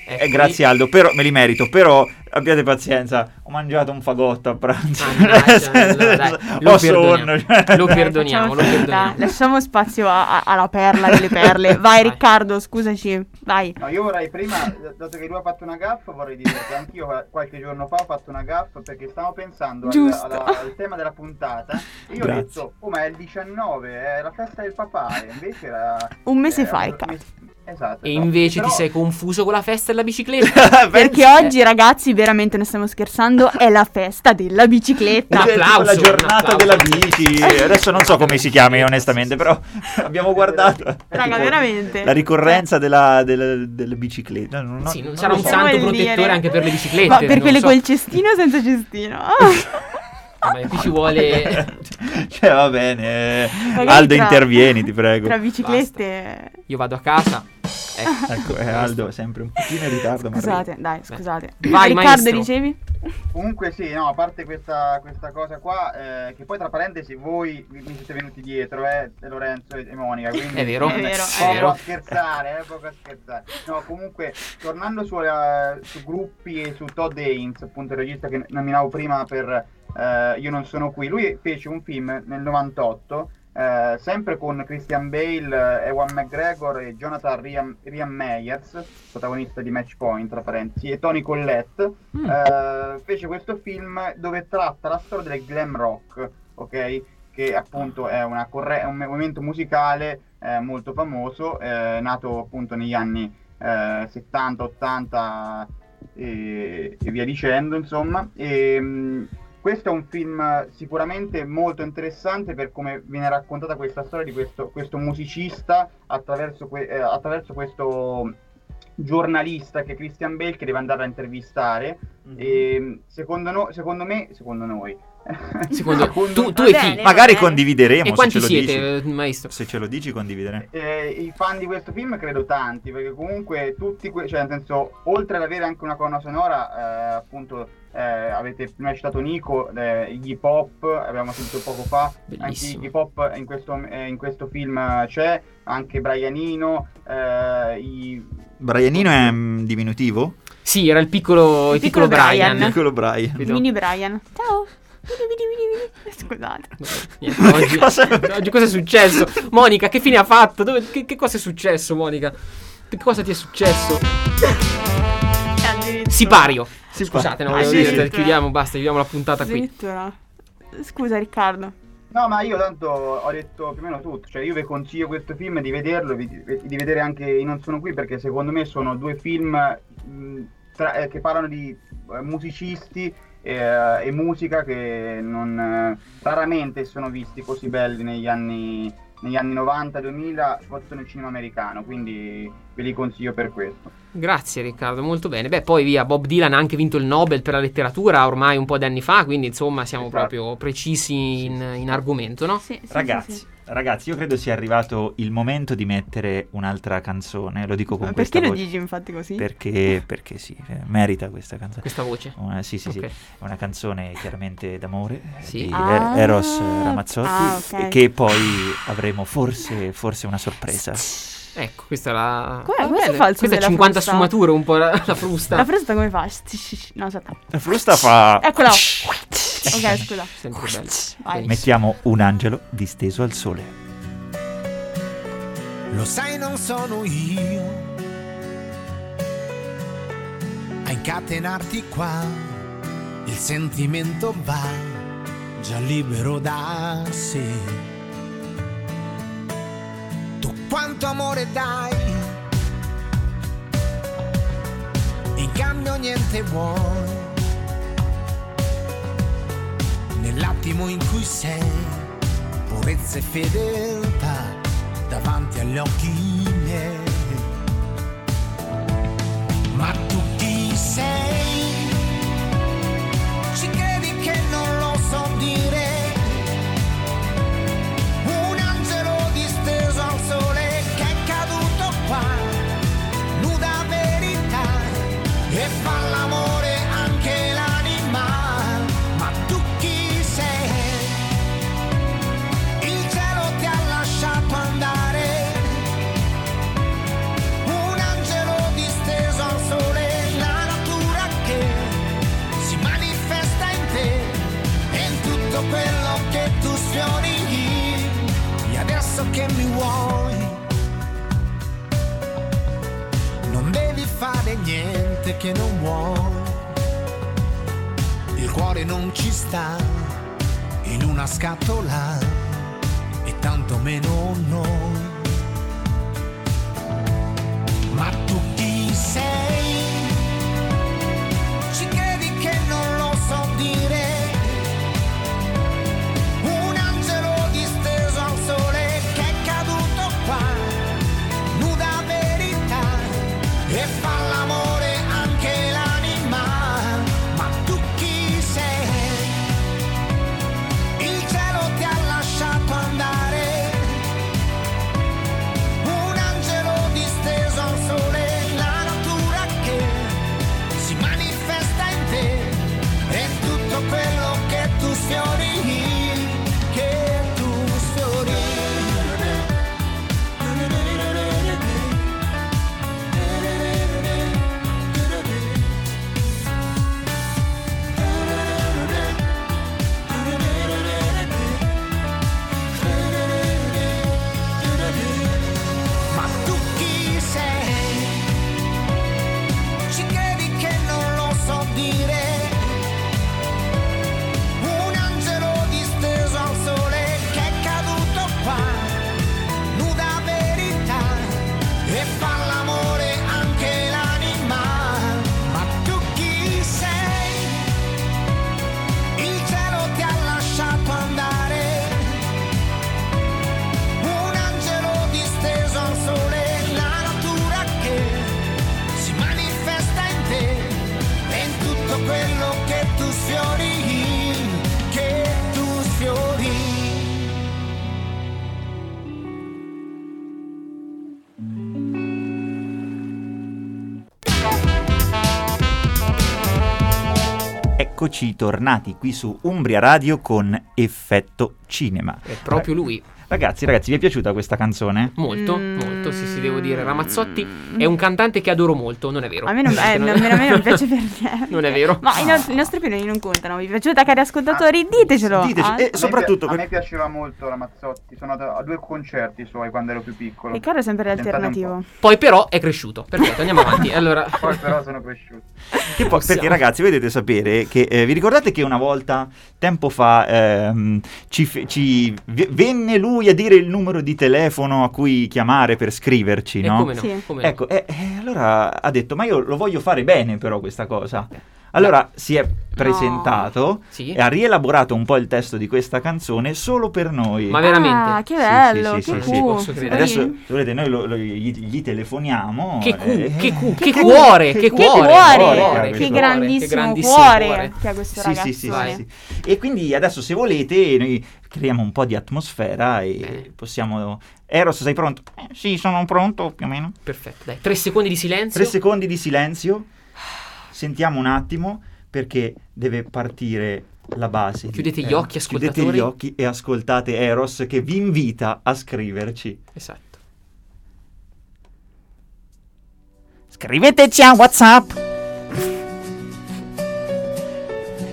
Speaker 6: Ecco,
Speaker 5: Eh, grazie Aldo, però me li merito, però abbiate pazienza, ho mangiato un fagotto a pranzo.
Speaker 6: Allora, dai, lo
Speaker 5: ho
Speaker 6: perdoniamo.
Speaker 5: sonno. cioè.
Speaker 6: Lo perdoniamo, lo perdoniamo.
Speaker 4: Lasciamo spazio a- a- alla perla delle perle. Vai, Riccardo, scusaci. Vai.
Speaker 7: No, io vorrei prima, dato che lui ha fatto una gaffa, vorrei dire che anch'io qualche giorno fa ho fatto una gaffa perché stavo pensando al,
Speaker 4: Giusto.
Speaker 7: alla- al tema della puntata e io ho
Speaker 5: Grazie.
Speaker 7: detto, oh ma è il 19, è la festa del papà, e invece era...
Speaker 4: Un mese
Speaker 7: eh,
Speaker 4: fa, Riccardo.
Speaker 7: Esatto.
Speaker 6: E invece
Speaker 7: Però-
Speaker 6: ti sei confuso con la festa della bicicletta.
Speaker 4: Perché oggi, ragazzi, veramente non stiamo scherzando, è la festa della bicicletta.
Speaker 6: Un applauso,
Speaker 5: la giornata della bici. Adesso non so come si chiami, onestamente, però abbiamo guardato.
Speaker 4: Raga, veramente.
Speaker 5: La ricorrenza della, della, delle biciclette. No, no,
Speaker 6: Sì, non
Speaker 5: non
Speaker 6: sarà un
Speaker 5: so.
Speaker 6: santo protettore
Speaker 4: dire-
Speaker 6: anche per le biciclette.
Speaker 4: Ma per
Speaker 6: non
Speaker 4: quelle
Speaker 6: so.
Speaker 4: col cestino o senza cestino?
Speaker 6: Ma qui ci vuole.
Speaker 5: cioè, va bene.
Speaker 4: Magari
Speaker 5: Aldo,
Speaker 4: tra-
Speaker 5: intervieni, ti prego.
Speaker 4: Tra biciclette...
Speaker 6: Io vado a casa. Ecco.
Speaker 5: Ecco, eh, Aldo, sempre un pochino in ritardo. ma
Speaker 4: Scusate, dai, scusate.
Speaker 6: Vai,
Speaker 4: Riccardo,
Speaker 6: maestro.
Speaker 4: dicevi?
Speaker 7: Comunque sì, no, a parte questa, questa cosa qua, eh, che poi tra parentesi voi mi mi siete venuti dietro, eh, Lorenzo e e Monica, quindi
Speaker 6: È vero,
Speaker 4: È vero, è
Speaker 7: poco
Speaker 6: vero.
Speaker 7: a scherzare, eh, poco a scherzare. No, comunque, tornando su, eh, su gruppi e su Todd Haynes, appunto il regista che nominavo prima per eh, Io non sono qui. Lui fece un film nel 98, eh, sempre con Christian Bale, eh, Ewan McGregor e Jonathan Ryan, Ryan Meyers, protagonista di Match Point, tra parentesi, e Tony Collette.
Speaker 6: Mm.
Speaker 7: Eh, fece questo film dove tratta la storia del glam rock, ok? Che appunto è, una corre- un movimento musicale eh, molto famoso, eh, nato appunto negli anni eh, 70, 80 e, e via dicendo, insomma. E, mh, questo è un film sicuramente molto interessante per come viene raccontata questa storia di questo, questo musicista attraverso, que- eh, attraverso questo giornalista che è Christian Bale che deve andare a intervistare e secondo, no- secondo me secondo noi
Speaker 6: Secondo tu, tu
Speaker 4: Va
Speaker 6: e chi?
Speaker 5: Magari
Speaker 4: bene.
Speaker 5: condivideremo
Speaker 6: E quanti
Speaker 5: ce lo
Speaker 6: siete,
Speaker 5: dici.
Speaker 6: eh, maestro?
Speaker 5: Se ce lo dici condivideremo.
Speaker 7: Eh, I fan di questo film credo tanti, perché comunque tutti, que- cioè nel senso, oltre ad avere anche una colonna sonora, eh, appunto, eh, avete prima citato Nico, eh, gli hip hop, abbiamo sentito poco fa, anche
Speaker 6: Bellissimo.
Speaker 7: gli hip hop in questo, eh, in questo film c'è, anche Brianino, eh, i...
Speaker 5: Brianino è mm, diminutivo?
Speaker 6: Sì, era il piccolo, il
Speaker 4: Il
Speaker 6: piccolo,
Speaker 4: piccolo
Speaker 6: Brian.
Speaker 4: Brian.
Speaker 5: Piccolo Brian.
Speaker 6: Capito?
Speaker 4: Mini Brian. Ciao. Scusate.
Speaker 6: Niente, oggi,
Speaker 5: Cosa-
Speaker 6: oggi cosa è successo? Monica, che fine ha fatto? Dove- che, che cosa è successo, Monica? Che cosa ti è successo? Sipario. Scusate, no, volevo
Speaker 5: sì,
Speaker 6: dire,
Speaker 5: sì.
Speaker 6: chiudiamo, basta, chiudiamo la puntata qui.
Speaker 4: Scusa Riccardo.
Speaker 7: No, ma io tanto ho detto più o meno tutto, cioè io vi consiglio questo film di vederlo, di vedere anche I Non Sono Qui, perché secondo me sono due film mh, tra- eh, che parlano di eh, musicisti eh, e musica che non, eh, raramente sono visti così belli negli anni, negli anni 90-2000, soprattutto nel cinema americano, quindi ve li consiglio per questo.
Speaker 6: Grazie Riccardo, molto bene. Beh, poi via, Bob Dylan ha anche vinto il Nobel per la letteratura ormai un po' di anni fa, quindi insomma siamo
Speaker 7: Esatto.
Speaker 6: proprio precisi in, in argomento, no?
Speaker 4: Sì, sì,
Speaker 5: Ragazzi,
Speaker 4: sì, sì.
Speaker 5: Ragazzi, io credo sia arrivato il momento di mettere un'altra canzone. Lo dico con
Speaker 4: Ma
Speaker 5: questa
Speaker 4: perché lo
Speaker 5: voce.
Speaker 4: dici infatti così?
Speaker 5: Perché, perché sì, eh, merita questa canzone.
Speaker 6: Questa voce.
Speaker 5: Una- sì, sì, sì.
Speaker 6: Ok.
Speaker 5: È una canzone chiaramente d'amore
Speaker 6: Sì.
Speaker 5: di
Speaker 4: Ah.
Speaker 5: E- Eros Ramazzotti
Speaker 4: Ah, ok.
Speaker 5: che poi avremo forse, forse una sorpresa.
Speaker 6: Ecco, questa è la...
Speaker 4: Com'è?
Speaker 6: Va
Speaker 4: Come si fa il
Speaker 6: Questa è
Speaker 4: della
Speaker 6: 50
Speaker 4: frusta?
Speaker 6: sfumature, un po' la, la frusta.
Speaker 4: La frusta come fa? No, aspetta.
Speaker 5: La frusta fa...
Speaker 4: Eccola. Ok, scusa.
Speaker 6: Sempre bello.
Speaker 4: Vai.
Speaker 5: Mettiamo un angelo disteso al sole.
Speaker 12: Lo sai, non sono io a incatenarti qua. Il sentimento va già libero da sé. Tu quanto amore dai, in cambio niente vuoi. Nell'attimo in cui sei, purezza e fedeltà davanti agli occhi miei. Ma tu chi sei? Niente che non vuoi. Il cuore non ci sta in una scatola e tanto meno noi.
Speaker 5: Eccoci tornati qui su Umbria Radio con Effetto Cinema.
Speaker 6: È proprio lui.
Speaker 5: Ragazzi, ragazzi, vi è piaciuta questa canzone?
Speaker 6: Molto,
Speaker 4: Mm.
Speaker 6: molto, sì, sì, devo dire. Ramazzotti è un cantante che adoro molto, non è vero.
Speaker 4: A me non, eh, non- a me non piace per niente.
Speaker 6: Non è vero.
Speaker 4: Ma i, no- i nostri opinioni non contano. Vi è piaciuta, cari ascoltatori? Ditecelo.
Speaker 5: Diteci,
Speaker 4: Ah,
Speaker 5: e
Speaker 7: A me pi-
Speaker 5: soprattutto
Speaker 7: a me piaceva molto Ramazzotti, sono andato a due concerti suoi quando ero più piccolo.
Speaker 4: Riccardo è sempre
Speaker 7: È un
Speaker 4: l'alternativo.
Speaker 6: Poi però è cresciuto. Perfetto, andiamo avanti. Allora,
Speaker 7: Poi però sono cresciuto.
Speaker 5: Che poi- perché ragazzi, voi dovete sapere che eh, vi ricordate che una volta, tempo fa, ehm, ci, fe- ci v- venne lui a dire il numero di telefono a cui chiamare per scriverci,
Speaker 6: E
Speaker 5: no?
Speaker 6: come no?
Speaker 4: Sì.
Speaker 6: Come no?
Speaker 5: Ecco, eh, eh, allora ha detto, ma io lo voglio fare bene però questa cosa. Allora si è presentato
Speaker 6: Sì.
Speaker 5: e ha rielaborato un po' il testo di questa canzone solo per noi.
Speaker 6: Ma veramente?
Speaker 4: Ah, che bello,
Speaker 5: sì, sì,
Speaker 4: che
Speaker 5: sì,
Speaker 6: sì.
Speaker 4: cool.
Speaker 6: Posso credere.
Speaker 5: Adesso, volete, noi lo- lo- gli, gli telefoniamo.
Speaker 6: Che cu,
Speaker 5: eh,
Speaker 6: che cu,
Speaker 5: che
Speaker 6: che
Speaker 5: cu-
Speaker 6: cuore, che
Speaker 4: Che
Speaker 6: cuore,
Speaker 4: cuore,
Speaker 5: cuore,
Speaker 4: che
Speaker 5: che
Speaker 4: grandissimo
Speaker 6: grandissimo
Speaker 4: cuore, che ha questo
Speaker 5: Sì,
Speaker 4: ragazzo.
Speaker 5: sì, sì, sì, sì. E quindi adesso se volete noi creiamo un po' di atmosfera e
Speaker 6: Bene.
Speaker 5: possiamo... Eros, sei pronto? Eh, sì, sono pronto più o meno.
Speaker 6: Perfetto, dai, tre secondi di silenzio.
Speaker 5: Tre secondi di silenzio. Sentiamo un attimo perché deve partire la base.
Speaker 6: Chiudete gli
Speaker 5: Eh,
Speaker 6: occhi,
Speaker 5: Chiudete
Speaker 6: ascoltatori.
Speaker 5: gli occhi e ascoltate Eros che vi invita a scriverci.
Speaker 6: Esatto.
Speaker 14: Scriveteci a WhatsApp.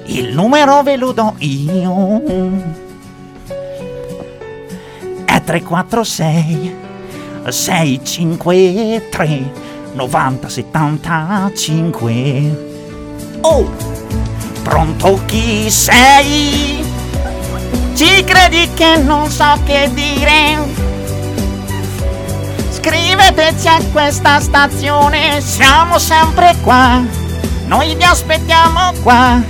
Speaker 14: Il numero ve lo do io. È 346 653 90 75. Oh, pronto chi sei? Ci credi che non so che dire? Scriveteci a questa stazione, siamo sempre qua. Noi vi aspettiamo qua.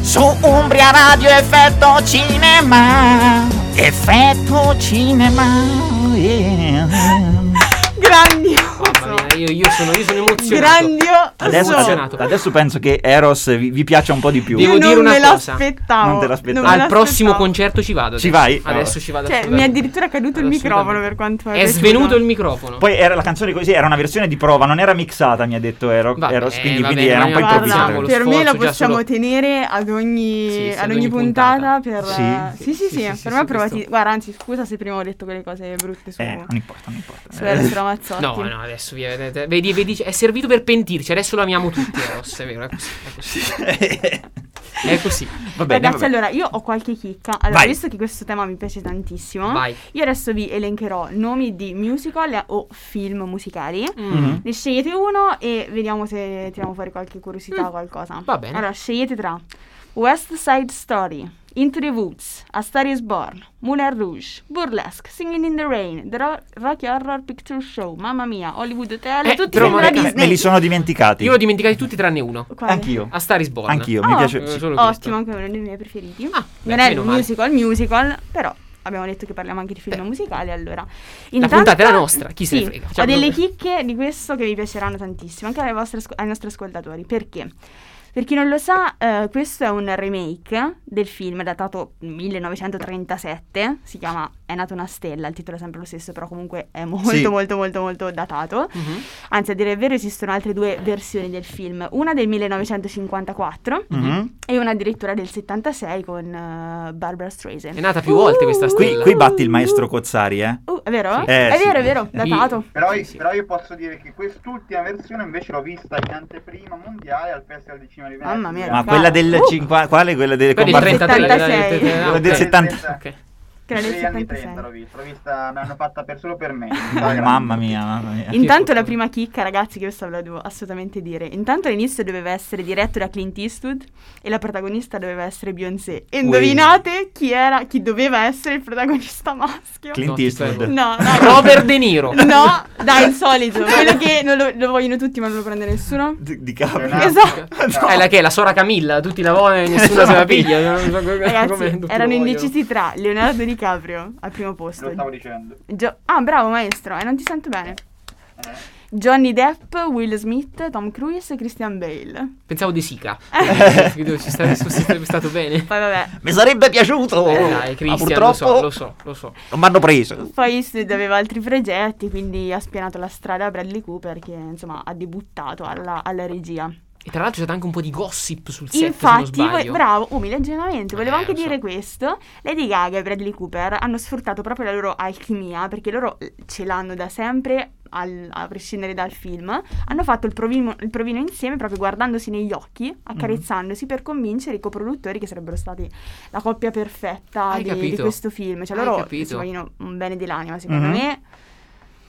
Speaker 14: Su Umbria Radio Effetto Cinema. Effetto Cinema. yeah.
Speaker 4: Grandioso.
Speaker 6: Io, io sono, io sono emozionato.
Speaker 4: Grandioso.
Speaker 5: Adesso,
Speaker 6: Emozionato.
Speaker 5: adesso penso che Eros vi, vi piaccia un po' di più.
Speaker 6: Devo dire
Speaker 4: non
Speaker 6: una
Speaker 4: me
Speaker 6: cosa.
Speaker 4: l'aspettavo.
Speaker 5: Non te
Speaker 4: me
Speaker 6: Al prossimo
Speaker 4: l'aspettavo.
Speaker 6: concerto ci vado.
Speaker 5: Ci
Speaker 6: adesso.
Speaker 5: vai?
Speaker 6: Adesso ci vado.
Speaker 4: Cioè, mi è addirittura caduto il microfono per quanto
Speaker 6: È
Speaker 4: piaciuto.
Speaker 6: svenuto il microfono.
Speaker 5: Poi era la canzone così, era una versione di prova, non era mixata, mi ha detto Ero-
Speaker 6: Vabbè,
Speaker 5: Eros, quindi,
Speaker 6: vabbè,
Speaker 5: quindi era un po'
Speaker 6: lo
Speaker 4: per me la possiamo
Speaker 6: solo-
Speaker 4: tenere ad ogni,
Speaker 6: Sì,
Speaker 4: ad ogni
Speaker 6: ogni
Speaker 4: puntata,
Speaker 6: puntata.
Speaker 4: per
Speaker 5: Sì.
Speaker 4: eh, sì, sì, sì, per me provati. Guarda, anzi, scusa se prima ho detto quelle cose brutte su
Speaker 5: Eh, non importa, non importa.
Speaker 4: su Eros Ramazzotti.
Speaker 6: No, no, adesso via, vedete. Vedi, vedi, è servito per pentirci. Adesso lo amiamo tutti. Eros, è vero, è così. È così. È così.
Speaker 5: Va bene,
Speaker 4: Ragazzi,
Speaker 5: va bene.
Speaker 4: allora io ho qualche chicca. Allora,
Speaker 5: Vai.
Speaker 4: visto che questo tema mi piace tantissimo,
Speaker 6: Vai.
Speaker 4: io adesso vi elencherò nomi di musical o film musicali.
Speaker 5: Mhm.
Speaker 4: Ne scegliete uno e vediamo se tiriamo fuori qualche curiosità o qualcosa.
Speaker 6: Mm. Va bene.
Speaker 4: Allora, scegliete tra West Side Story, Into the Woods, A Star is Born, Moulin Rouge, Burlesque, Singing in the Rain, The Ro- Rocky Horror Picture Show, Mamma Mia, Hollywood Hotel,
Speaker 6: Eh,
Speaker 4: tutti
Speaker 6: me-
Speaker 4: Disney.
Speaker 5: Me li sono dimenticati.
Speaker 6: Io l'ho dimenticati tutti tranne uno.
Speaker 4: Quale?
Speaker 5: Anch'io.
Speaker 6: A Star is Born.
Speaker 5: Anch'io, mi
Speaker 4: Oh,
Speaker 5: piace.
Speaker 6: Eh,
Speaker 5: sì.
Speaker 6: solo questo.
Speaker 4: Ottimo, anche uno dei miei preferiti.
Speaker 6: Ah,
Speaker 4: non
Speaker 6: beh,
Speaker 4: è
Speaker 6: meno
Speaker 4: un
Speaker 6: male.
Speaker 4: musical, musical, però abbiamo detto che parliamo anche di film
Speaker 6: Beh.
Speaker 4: musicali, allora.
Speaker 6: La puntata è la nostra, chi se ne
Speaker 4: sì,
Speaker 6: frega,
Speaker 4: Ho delle chicche di questo che vi piaceranno tantissimo, anche ai, vostri ai nostri ascoltatori. Perché? Per chi non lo sa, eh, questo è un remake del film datato 1937, si chiama È nata una stella, il titolo è sempre lo stesso, però comunque è molto
Speaker 5: Sì.
Speaker 4: molto molto molto datato.
Speaker 6: Mhm.
Speaker 4: Anzi, a dire il vero esistono altre due versioni del film, una del 1954
Speaker 5: Mhm.
Speaker 4: e una addirittura del 76 con eh, Barbara Streisand.
Speaker 6: È nata più volte questa
Speaker 5: Qui,
Speaker 6: stella.
Speaker 5: qui batti il maestro Cozzari, eh?
Speaker 4: Uh, è vero?
Speaker 6: Sì.
Speaker 5: Eh,
Speaker 4: è
Speaker 5: sì.
Speaker 4: vero, è vero, datato.
Speaker 7: Però,
Speaker 6: Sì, sì.
Speaker 7: però io posso dire che quest'ultima versione invece l'ho vista in anteprima mondiale al Festival di Cinema di Venezia.
Speaker 4: Mamma mia,
Speaker 5: Ma quella del
Speaker 4: Uh!
Speaker 5: 50... Quale? Quella del
Speaker 6: Quella del
Speaker 5: Bar-
Speaker 6: 33,
Speaker 4: 76.
Speaker 6: ah,
Speaker 5: Quella del
Speaker 6: ok.
Speaker 5: 70.
Speaker 6: Ok.
Speaker 4: Che
Speaker 7: Negli anni
Speaker 4: 76.
Speaker 7: 30 l'ho vista, l'ho vista, me l'hanno fatta per solo per me.
Speaker 5: Mamma mia, mamma mia.
Speaker 4: Intanto la prima chicca, ragazzi, che questa ve la devo assolutamente dire. Intanto all'inizio doveva essere diretto da Clint Eastwood e la protagonista doveva essere Beyoncé. E indovinate chi era, chi doveva essere il protagonista maschio?
Speaker 5: Clint
Speaker 6: No,
Speaker 5: Eastwood.
Speaker 4: No, no.
Speaker 6: Robert De Niro.
Speaker 4: No, dai, il solito. Quello che non lo, lo vogliono tutti ma non lo prende nessuno.
Speaker 5: Di, di capo.
Speaker 4: Esatto.
Speaker 6: Eh, la che? è? La sora Camilla, tutti la vogliono e nessuno se la piglia. Come- come
Speaker 4: Ragazzi, erano indecisi tra Leonardo DiCaprio al primo
Speaker 7: Lo
Speaker 4: posto.
Speaker 7: stavo dicendo.
Speaker 4: Gio- ah, bravo maestro, eh, non ti sento bene.
Speaker 7: Eh.
Speaker 4: Johnny Depp, Will Smith, Tom Cruise e Christian Bale.
Speaker 6: Pensavo De Sica. Credo ci sarebbe stato bene.
Speaker 4: Poi vabbè,
Speaker 5: Mi sarebbe piaciuto.
Speaker 6: Eh, dai,
Speaker 5: ma
Speaker 6: Christian,
Speaker 5: purtroppo
Speaker 6: lo so, lo so, lo so.
Speaker 5: non mi hanno preso.
Speaker 4: poi Eastwood aveva altri progetti, quindi ha spianato la strada a Bradley Cooper che insomma ha debuttato alla, alla regia.
Speaker 6: E tra l'altro c'è anche un po' di gossip sul set,
Speaker 4: Infatti,
Speaker 6: se non
Speaker 4: vo-
Speaker 6: sbaglio.
Speaker 4: bravo, umi leggermente. Volevo
Speaker 6: Eh,
Speaker 4: anche
Speaker 6: lo so.
Speaker 4: dire questo. Lady Gaga e Bradley Cooper hanno sfruttato proprio la loro alchimia perché loro ce l'hanno da sempre. al- a prescindere dal film, hanno fatto il provino, il provino insieme proprio guardandosi negli occhi, accarezzandosi per convincere i coproduttori che sarebbero stati la coppia perfetta di, di questo film. Cioè,
Speaker 6: Hai
Speaker 4: loro si vogliono un bene dell'anima, secondo
Speaker 5: Mhm.
Speaker 4: me.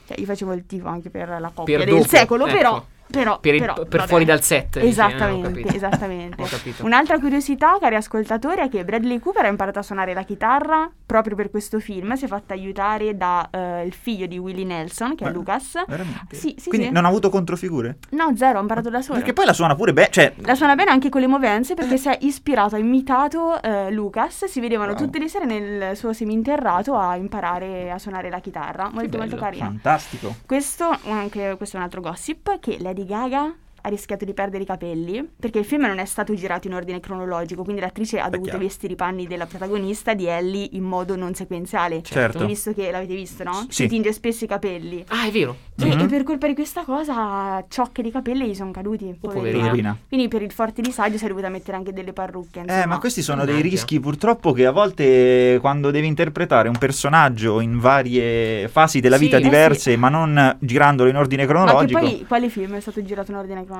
Speaker 4: Cioè, io facevo il tifo anche per la coppia
Speaker 6: Per
Speaker 4: del
Speaker 6: dopo,
Speaker 4: secolo,
Speaker 6: ecco.
Speaker 4: però. Però,
Speaker 6: Per il-
Speaker 4: però,
Speaker 6: per
Speaker 4: vabbè.
Speaker 6: fuori dal set,
Speaker 4: Esattamente,
Speaker 6: capito.
Speaker 4: esattamente.
Speaker 6: Ho capito.
Speaker 4: Un'altra curiosità, cari ascoltatori, è che Bradley Cooper ha imparato a suonare la chitarra proprio per questo film. Si è fatto aiutare da eh, il figlio di Willie Nelson, che è
Speaker 5: Beh,
Speaker 4: Lucas.
Speaker 5: Veramente?
Speaker 4: Sì, sì,
Speaker 5: Quindi
Speaker 4: sì.
Speaker 5: non ha avuto controfigure?
Speaker 4: No, zero, ha imparato da solo.
Speaker 5: Perché poi la suona pure bene, cioè...
Speaker 4: La suona bene anche con le movenze perché si è ispirato, ha imitato eh, Lucas. Si vedevano
Speaker 5: Wow.
Speaker 4: tutte le sere nel suo seminterrato a imparare a suonare la chitarra. Molto, molto carino.
Speaker 5: Fantastico.
Speaker 4: Questo, anche, questo è un altro gossip, che Lady Gaga ha rischiato di perdere i capelli perché il film non è stato girato in ordine cronologico, quindi l'attrice ha dovuto
Speaker 5: chiaro.
Speaker 4: vestire i panni della protagonista di Ellie in modo non sequenziale.
Speaker 5: Certo.
Speaker 4: E visto che l'avete visto, no?
Speaker 5: Sì.
Speaker 4: Si tinge spesso i capelli.
Speaker 6: Ah, è vero.
Speaker 4: E-
Speaker 5: Mhm.
Speaker 4: E, per colpa di questa cosa, ciocche di capelli gli sono caduti.
Speaker 6: Oh,
Speaker 4: poverina.
Speaker 5: poverina.
Speaker 4: Quindi per il forte disagio si è dovuta mettere anche delle parrucche.
Speaker 5: Eh,
Speaker 4: insomma.
Speaker 5: ma questi sono dei
Speaker 6: Mannaggia.
Speaker 5: rischi purtroppo che a volte quando devi interpretare un personaggio in varie fasi della
Speaker 6: Sì,
Speaker 5: vita
Speaker 6: eh sì.
Speaker 5: diverse, ma non girandolo in ordine
Speaker 4: Ma che
Speaker 5: cronologico.
Speaker 4: poi quale film è stato girato in ordine cronologico?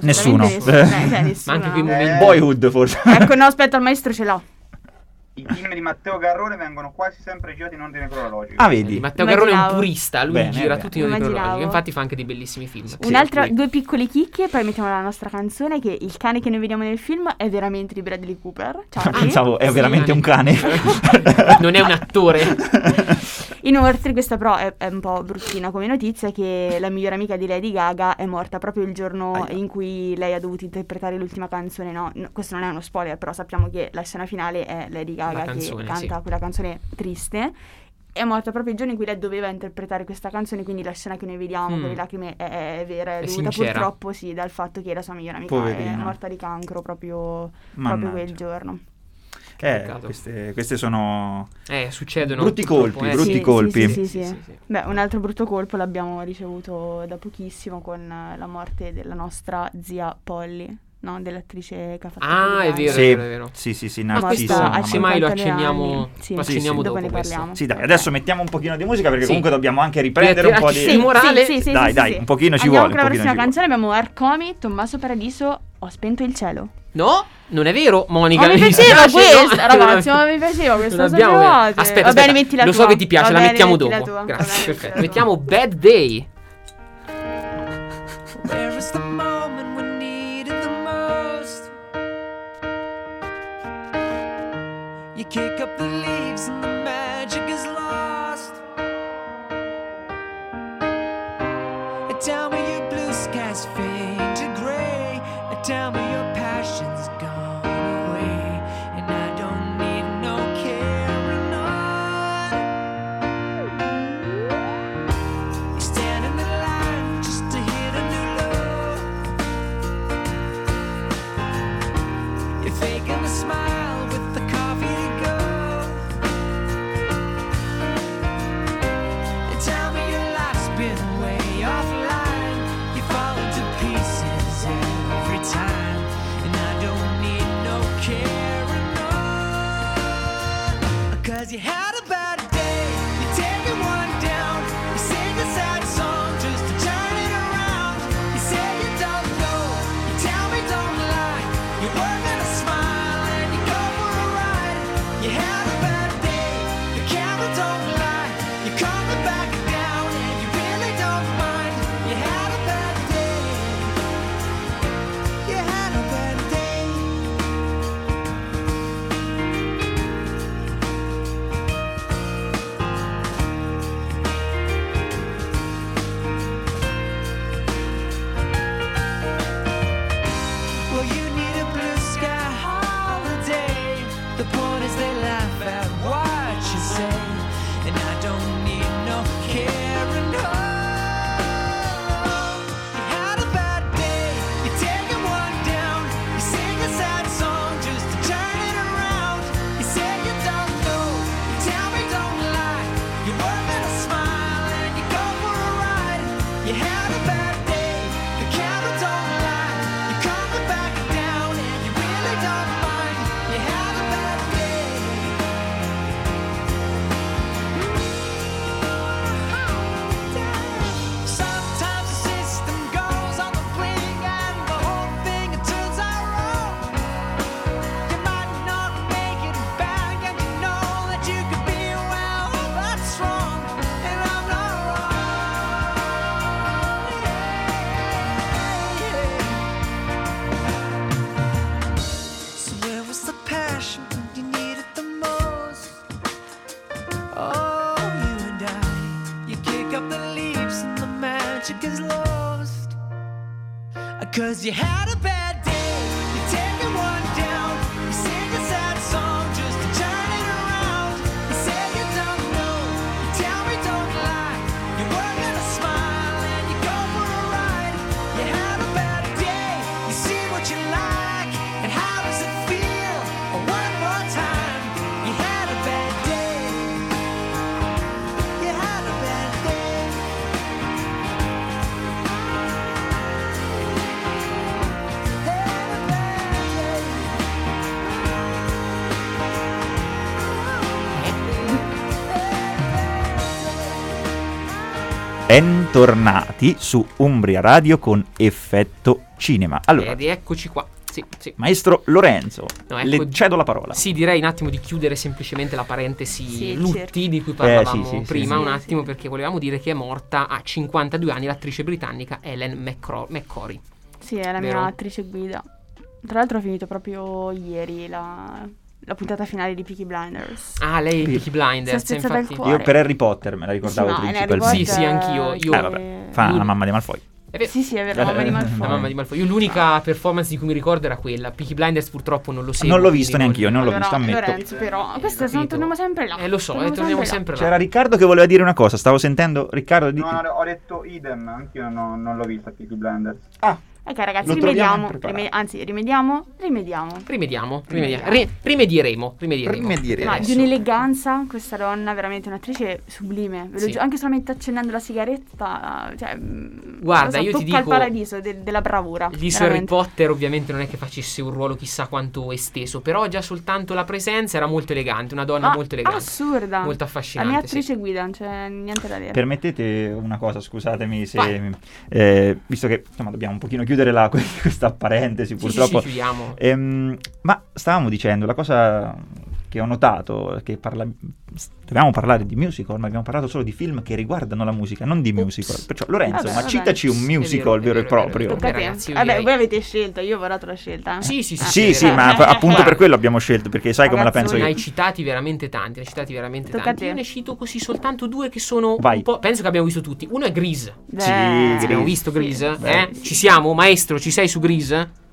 Speaker 5: Nessuno.
Speaker 4: Sicuramente nessuno. eh, cioè, nessuno.
Speaker 6: Ma anche quei
Speaker 7: Eh.
Speaker 5: Boyhood forse.
Speaker 4: Ecco, no, aspetta, il maestro ce l'ha.
Speaker 7: I film di Matteo Garrone vengono quasi sempre girati in ordine cronologico.
Speaker 5: Ah,
Speaker 6: Di
Speaker 5: vedi?
Speaker 6: Matteo Garrone è un
Speaker 4: Immaginavo.
Speaker 6: purista, lui
Speaker 5: Bene,
Speaker 6: gira
Speaker 5: bene.
Speaker 6: tutti in ordine
Speaker 4: Immaginavo.
Speaker 6: cronologico. Infatti fa anche dei bellissimi film.
Speaker 4: Un'altra,
Speaker 5: sì.
Speaker 4: due piccole chicche, poi mettiamo la nostra canzone che il cane che noi vediamo nel film è veramente di Bradley Cooper. Ciao.
Speaker 5: Pensavo, è
Speaker 6: Sì,
Speaker 5: veramente un cane.
Speaker 6: non è un attore.
Speaker 4: Inoltre, questa però è, è un po' bruttina come notizia, che la migliore amica di Lady Gaga è morta proprio il giorno
Speaker 5: Aia.
Speaker 4: in cui lei ha dovuto interpretare l'ultima canzone. No, no, questo non è uno spoiler, però sappiamo che la scena finale è Lady Gaga
Speaker 6: canzone,
Speaker 4: che canta
Speaker 6: sì.
Speaker 4: quella canzone triste. È morta proprio il giorno in cui lei doveva interpretare questa canzone, quindi la scena che noi vediamo
Speaker 6: Mm.
Speaker 4: con le lacrime è, è vera, è,
Speaker 6: È
Speaker 4: dovuta
Speaker 6: sincera.
Speaker 4: purtroppo sì, dal fatto che la sua migliore amica è
Speaker 5: Poverina.
Speaker 4: morta di cancro proprio, proprio quel giorno.
Speaker 5: Eh, queste, queste sono
Speaker 6: Eh, succedono.
Speaker 5: Brutti
Speaker 6: purtroppo,
Speaker 5: colpi,
Speaker 6: eh.
Speaker 5: brutti
Speaker 4: Sì, sì,
Speaker 5: colpi.
Speaker 4: Sì, sì, sì.
Speaker 6: Sì, sì, sì.
Speaker 4: Beh, un altro brutto colpo l'abbiamo ricevuto da pochissimo con la morte della nostra zia Polly, no? dell'attrice che ha fatto
Speaker 6: Ah, è vero,
Speaker 5: sì,
Speaker 6: è vero, è vero.
Speaker 5: sì, sì, sì,
Speaker 6: Ma
Speaker 5: narcissimo.
Speaker 6: questo,
Speaker 4: a
Speaker 6: se mai lo
Speaker 4: 52
Speaker 6: accenniamo.
Speaker 4: Sì.
Speaker 6: lo
Speaker 4: Sì,
Speaker 6: accenniamo
Speaker 5: sì,
Speaker 6: dopo
Speaker 4: dopo ne parliamo.
Speaker 5: Sì, dai, adesso mettiamo un pochino di musica perché
Speaker 6: Sì.
Speaker 5: comunque dobbiamo anche riprendere un po' di...
Speaker 6: di morale.
Speaker 4: Sì, sì, sì,
Speaker 5: Dai,
Speaker 4: sì,
Speaker 5: dai,
Speaker 4: sì.
Speaker 5: un pochino ci
Speaker 4: Andiamo
Speaker 5: vuole,
Speaker 4: con la prossima canzone, abbiamo Arcomi, Tommaso Paradiso, Ho spento il cielo.
Speaker 6: No, non è vero, Monica.
Speaker 4: Ma mi piaceva questa, ragazzi, ma mi piaceva questa,
Speaker 6: abbiamo-? Aspetta,
Speaker 4: Va
Speaker 6: aspetta.
Speaker 4: bene, metti la
Speaker 6: Lo
Speaker 4: tua.
Speaker 6: so che ti piace,
Speaker 4: Va
Speaker 6: la
Speaker 4: bene,
Speaker 6: mettiamo
Speaker 4: metti la
Speaker 6: dopo.
Speaker 4: tua. Va
Speaker 6: Grazie,
Speaker 4: bene,
Speaker 6: perfetto. Mettiamo Bad Day.
Speaker 12: Where is the moment we need it the most? You kick up the leaves and the Cause you had
Speaker 5: Bentornati su Umbria Radio con effetto cinema. Allora,
Speaker 6: Ed eccoci qua. Sì, sì.
Speaker 5: maestro Lorenzo,
Speaker 6: No, ecco-
Speaker 5: le cedo la parola.
Speaker 6: Sì, direi un attimo di chiudere semplicemente la parentesi
Speaker 4: Sì,
Speaker 6: lutti
Speaker 4: certo.
Speaker 6: di cui parlavamo
Speaker 5: Eh, sì,
Speaker 6: prima,
Speaker 4: sì.
Speaker 6: un
Speaker 4: Sì,
Speaker 6: attimo perché volevamo dire che è morta a 52 anni l'attrice britannica Ellen McCro- McCrory.
Speaker 4: Sì, è la
Speaker 6: Vero?
Speaker 4: mia attrice guida. Tra l'altro ho finito proprio ieri la, la puntata finale di Peaky Blinders.
Speaker 6: Ah, lei è. Peaky Blinders,
Speaker 4: Si è
Speaker 6: infatti.
Speaker 4: cuore.
Speaker 5: Io per Harry Potter me la ricordavo
Speaker 4: Sì,
Speaker 5: principal.
Speaker 6: Sì,
Speaker 5: sì.
Speaker 6: anch'io. Io-
Speaker 5: Eh, vabbè, fa
Speaker 6: Lui-
Speaker 5: la mamma di Malfoy.
Speaker 6: È vero.
Speaker 4: Sì, sì, è vero, la mamma di
Speaker 5: Eh,
Speaker 4: Malfoy.
Speaker 6: La mamma di Malfoy. Io l'unica performance di cui mi ricordo era quella. Peaky Blinders purtroppo non lo seguo.
Speaker 5: Non l'ho visto
Speaker 6: quindi
Speaker 5: neanch'io, non l'ho
Speaker 4: Allora,
Speaker 5: visto, ammetto.
Speaker 4: Lorenzo, però, questo
Speaker 6: capito.
Speaker 4: non torniamo sempre là.
Speaker 6: Eh, lo so, eh, torniamo sempre là.
Speaker 5: C'era Riccardo che voleva dire una cosa, stavo sentendo Riccardo di...
Speaker 7: No, no, ho detto idem, anch'io non, non l'ho vista Peaky Blinders.
Speaker 4: Ok, ragazzi,
Speaker 5: Lo
Speaker 4: rimediamo. rime- anzi, rimediamo. Rimediamo.
Speaker 6: Rimediamo, rimediamo. Ri- rimedieremo, rimedieremo.
Speaker 5: Rimedieremo.
Speaker 4: Ma di un'eleganza, questa donna, veramente un'attrice sublime. Ve lo
Speaker 6: Sì.
Speaker 4: giuro, anche solamente accennendo la sigaretta, cioè, mm,
Speaker 6: Guarda,
Speaker 4: so,
Speaker 6: io ti
Speaker 4: tocca
Speaker 6: dico-
Speaker 4: il paradiso de- della bravura.
Speaker 6: Lì su Harry. Potter ovviamente non è che facesse un ruolo chissà quanto esteso, però già soltanto la presenza era molto elegante, una donna
Speaker 4: Ma
Speaker 6: molto elegante.
Speaker 4: Assurda.
Speaker 6: Molto
Speaker 4: La
Speaker 6: affascinante.
Speaker 4: mia
Speaker 6: sì.
Speaker 4: attrice guida, non c'è niente da dire.
Speaker 5: Permettete una cosa, scusatemi se... Eh, visto che insomma, dobbiamo un pochino chiudere la, questa parentesi
Speaker 6: Sì, sì,
Speaker 5: purtroppo.
Speaker 6: sì, chiudiamo.
Speaker 5: Ehm, ma stavamo dicendo, la cosa che ho notato che parla- dovevamo parlare di musical, ma abbiamo parlato solo di film che riguardano la musica, non di musical. Perciò Lorenzo,
Speaker 4: Vabbè,
Speaker 5: ma
Speaker 4: vabbè.
Speaker 5: citaci un musical
Speaker 6: vero,
Speaker 5: e proprio.
Speaker 4: Vabbè, voi avete scelto, io ho votato la scelta.
Speaker 6: Sì, sì, sì.
Speaker 5: Sì, sì,
Speaker 6: vero.
Speaker 5: ma appunto per quello abbiamo scelto, perché sai come la penso io.
Speaker 6: Ne hai citati veramente tanti, ne hai citati veramente tanti. Io ne cito così soltanto due che sono
Speaker 5: Vai.
Speaker 6: un po'. Penso che abbiamo visto tutti. Uno è Grease.
Speaker 5: Sì,
Speaker 6: Abbiamo visto Grease?
Speaker 4: Sì.
Speaker 6: Eh? Ci siamo, maestro? Ci sei su Grease?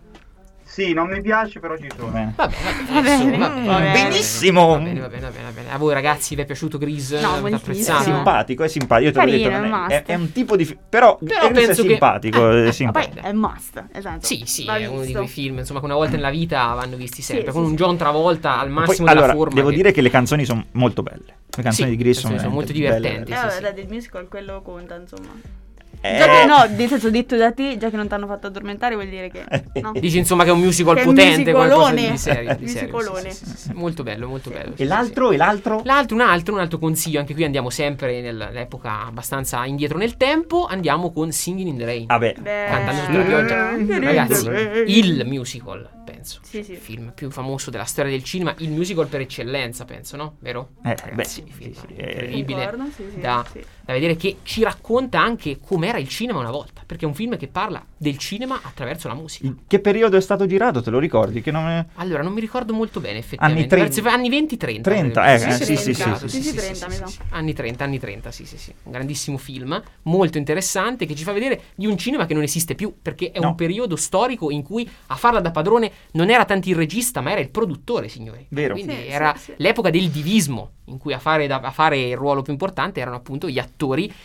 Speaker 7: Sì, non mi piace, però ci sono.
Speaker 6: Vabbè,
Speaker 4: Va bene,
Speaker 6: va bene,
Speaker 4: va bene.
Speaker 5: Benissimo.
Speaker 6: Va bene, va bene, va bene. A voi ragazzi vi è piaciuto Grease?
Speaker 4: No,
Speaker 6: apprezzato?
Speaker 5: Simpatico, è simpatico. Io te l'ho
Speaker 4: Carino,
Speaker 5: detto, non
Speaker 4: è un
Speaker 5: è, è,
Speaker 4: must.
Speaker 5: è un tipo di film. Però,
Speaker 6: Però
Speaker 5: è
Speaker 6: penso che-
Speaker 5: simpatico.
Speaker 6: Eh,
Speaker 5: è
Speaker 6: eh,
Speaker 5: simpatico.
Speaker 4: Poi è must, esatto.
Speaker 6: Sì, sì,
Speaker 4: Va
Speaker 6: è uno di
Speaker 4: visto.
Speaker 6: quei film, insomma, che una volta nella vita vanno visti sempre.
Speaker 4: Sì,
Speaker 6: con
Speaker 4: sì,
Speaker 6: un. John Travolta al
Speaker 5: Poi,
Speaker 6: massimo della
Speaker 5: allora,
Speaker 6: forma.
Speaker 5: devo
Speaker 6: che-
Speaker 5: dire che le canzoni sono molto belle. Le canzoni
Speaker 6: Sì,
Speaker 5: di Grease
Speaker 6: le canzoni sono molto divertenti.
Speaker 4: Eh,
Speaker 6: sì,
Speaker 4: vabbè,
Speaker 6: sì.
Speaker 4: dai, del musical quello conta, insomma.
Speaker 5: Belle.
Speaker 4: Già che
Speaker 5: Eh,
Speaker 4: no, nel senso detto da te, già che non ti hanno fatto addormentare, vuol dire che. No?
Speaker 6: Dici insomma che è un musical
Speaker 4: Che
Speaker 6: potente, qualcosa di, serio. Di serio sì, sì, sì, sì. Molto bello, molto bello. sì,
Speaker 5: E
Speaker 6: sì,
Speaker 5: l'altro? E l'altro?
Speaker 6: L'altro, un altro, un altro consiglio, anche qui andiamo sempre nell'epoca abbastanza indietro nel tempo, andiamo con Singing in the Rain.
Speaker 5: Vabbè.
Speaker 4: Beh,
Speaker 6: Cantando sotto la pioggia. Ragazzi, il musical, penso.
Speaker 4: Sì, sì.
Speaker 6: Il film più famoso della storia del cinema, il musical per eccellenza, penso, no? Vero?
Speaker 5: Eh,
Speaker 6: Ragazzi,
Speaker 5: beh, sì,
Speaker 6: film
Speaker 5: sì, sì, eh,
Speaker 6: incredibile
Speaker 4: Concordo, sì, sì,
Speaker 6: da,
Speaker 4: sì.
Speaker 6: Da vedere che ci racconta anche com'era il cinema una volta, perché è un film che parla del cinema attraverso la musica.
Speaker 5: In che periodo è stato girato? Te lo ricordi? Che non è...
Speaker 6: Allora, non mi ricordo molto bene effettivamente.
Speaker 5: Anni 30.
Speaker 6: Verso- anni 20-30.
Speaker 5: 30,
Speaker 6: credo.
Speaker 5: eh, sì, sì, sì,
Speaker 6: esatto,
Speaker 4: sì, sì, 30, mi sa.
Speaker 6: Anni 30, anni 30, sì, sì, sì. Un grandissimo film, molto interessante, che ci fa vedere di un cinema che non esiste più, perché è
Speaker 5: No.
Speaker 6: un periodo storico in cui a farla da padrone non era tanto il regista, ma era il produttore, signori.
Speaker 5: Vero.
Speaker 6: Quindi
Speaker 4: Sì,
Speaker 6: era
Speaker 4: sì, sì.
Speaker 6: l'epoca del divismo, in cui a fare, da- a fare il ruolo più importante erano appunto gli attori,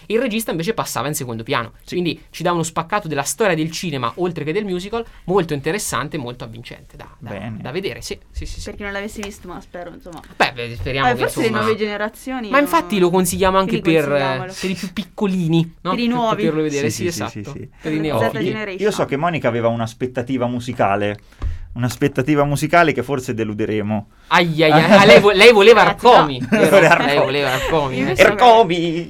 Speaker 6: il regista invece passava in secondo piano. Quindi ci dà uno spaccato della storia del cinema, oltre che del musical, molto interessante e molto avvincente da, da- da vedere. Sì, sì, sì. sì.
Speaker 4: Per chi non l'avesse visto, ma spero, insomma.
Speaker 6: Beh, speriamo
Speaker 4: Eh,
Speaker 6: che
Speaker 4: forse
Speaker 6: insomma...
Speaker 4: le nuove generazioni.
Speaker 6: Ma infatti lo consigliamo anche per, per i più piccolini, no?
Speaker 4: Per i nuovi.
Speaker 6: poterlo vedere,
Speaker 5: Sì,
Speaker 6: sì,
Speaker 5: sì, sì,
Speaker 6: esatto.
Speaker 5: sì, sì.
Speaker 6: Per i
Speaker 4: Per
Speaker 6: neofiti.
Speaker 5: Io so che Monica aveva un'aspettativa musicale. Un'aspettativa musicale che forse deluderemo.
Speaker 6: Ai, ai, ai. Ah, lei, vo- lei voleva Arcomi.
Speaker 4: no.
Speaker 6: vero?
Speaker 5: Voleva
Speaker 6: Lei
Speaker 5: Arcomi.
Speaker 6: voleva Arcomi.
Speaker 4: Invece-
Speaker 5: Ercomi!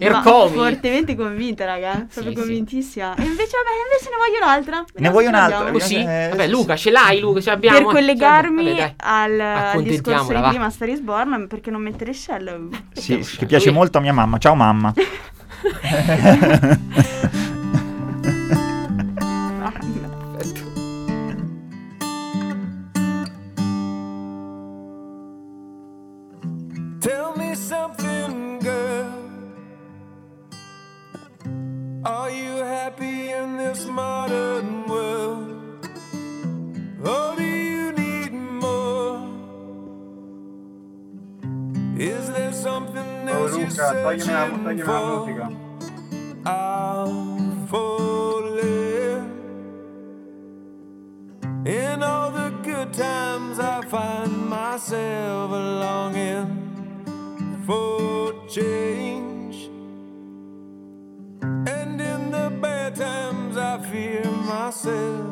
Speaker 4: Fortemente convinta, raga. Proprio
Speaker 6: sì.
Speaker 4: convintissima. E invece, vabbè, invece ne voglio un'altra.
Speaker 5: Ne
Speaker 4: Vediamo
Speaker 5: voglio
Speaker 4: ce
Speaker 5: un'altra.
Speaker 6: Così?
Speaker 5: Eh,
Speaker 6: Vabbè,
Speaker 5: sì,
Speaker 6: Luca, ce l'hai, Luca, ce l'abbiamo.
Speaker 4: Per collegarmi
Speaker 6: Vabbè, dai.
Speaker 4: al, discorso di
Speaker 6: va.
Speaker 4: prima Star is Born, perché non mettere Shell?
Speaker 5: Sì, che piace molto a mia mamma. Ciao mamma.
Speaker 7: toglimi la, toglimi la musica.
Speaker 12: Falling. In all the good times, I find myself longing for change. And in the bad times, I fear myself.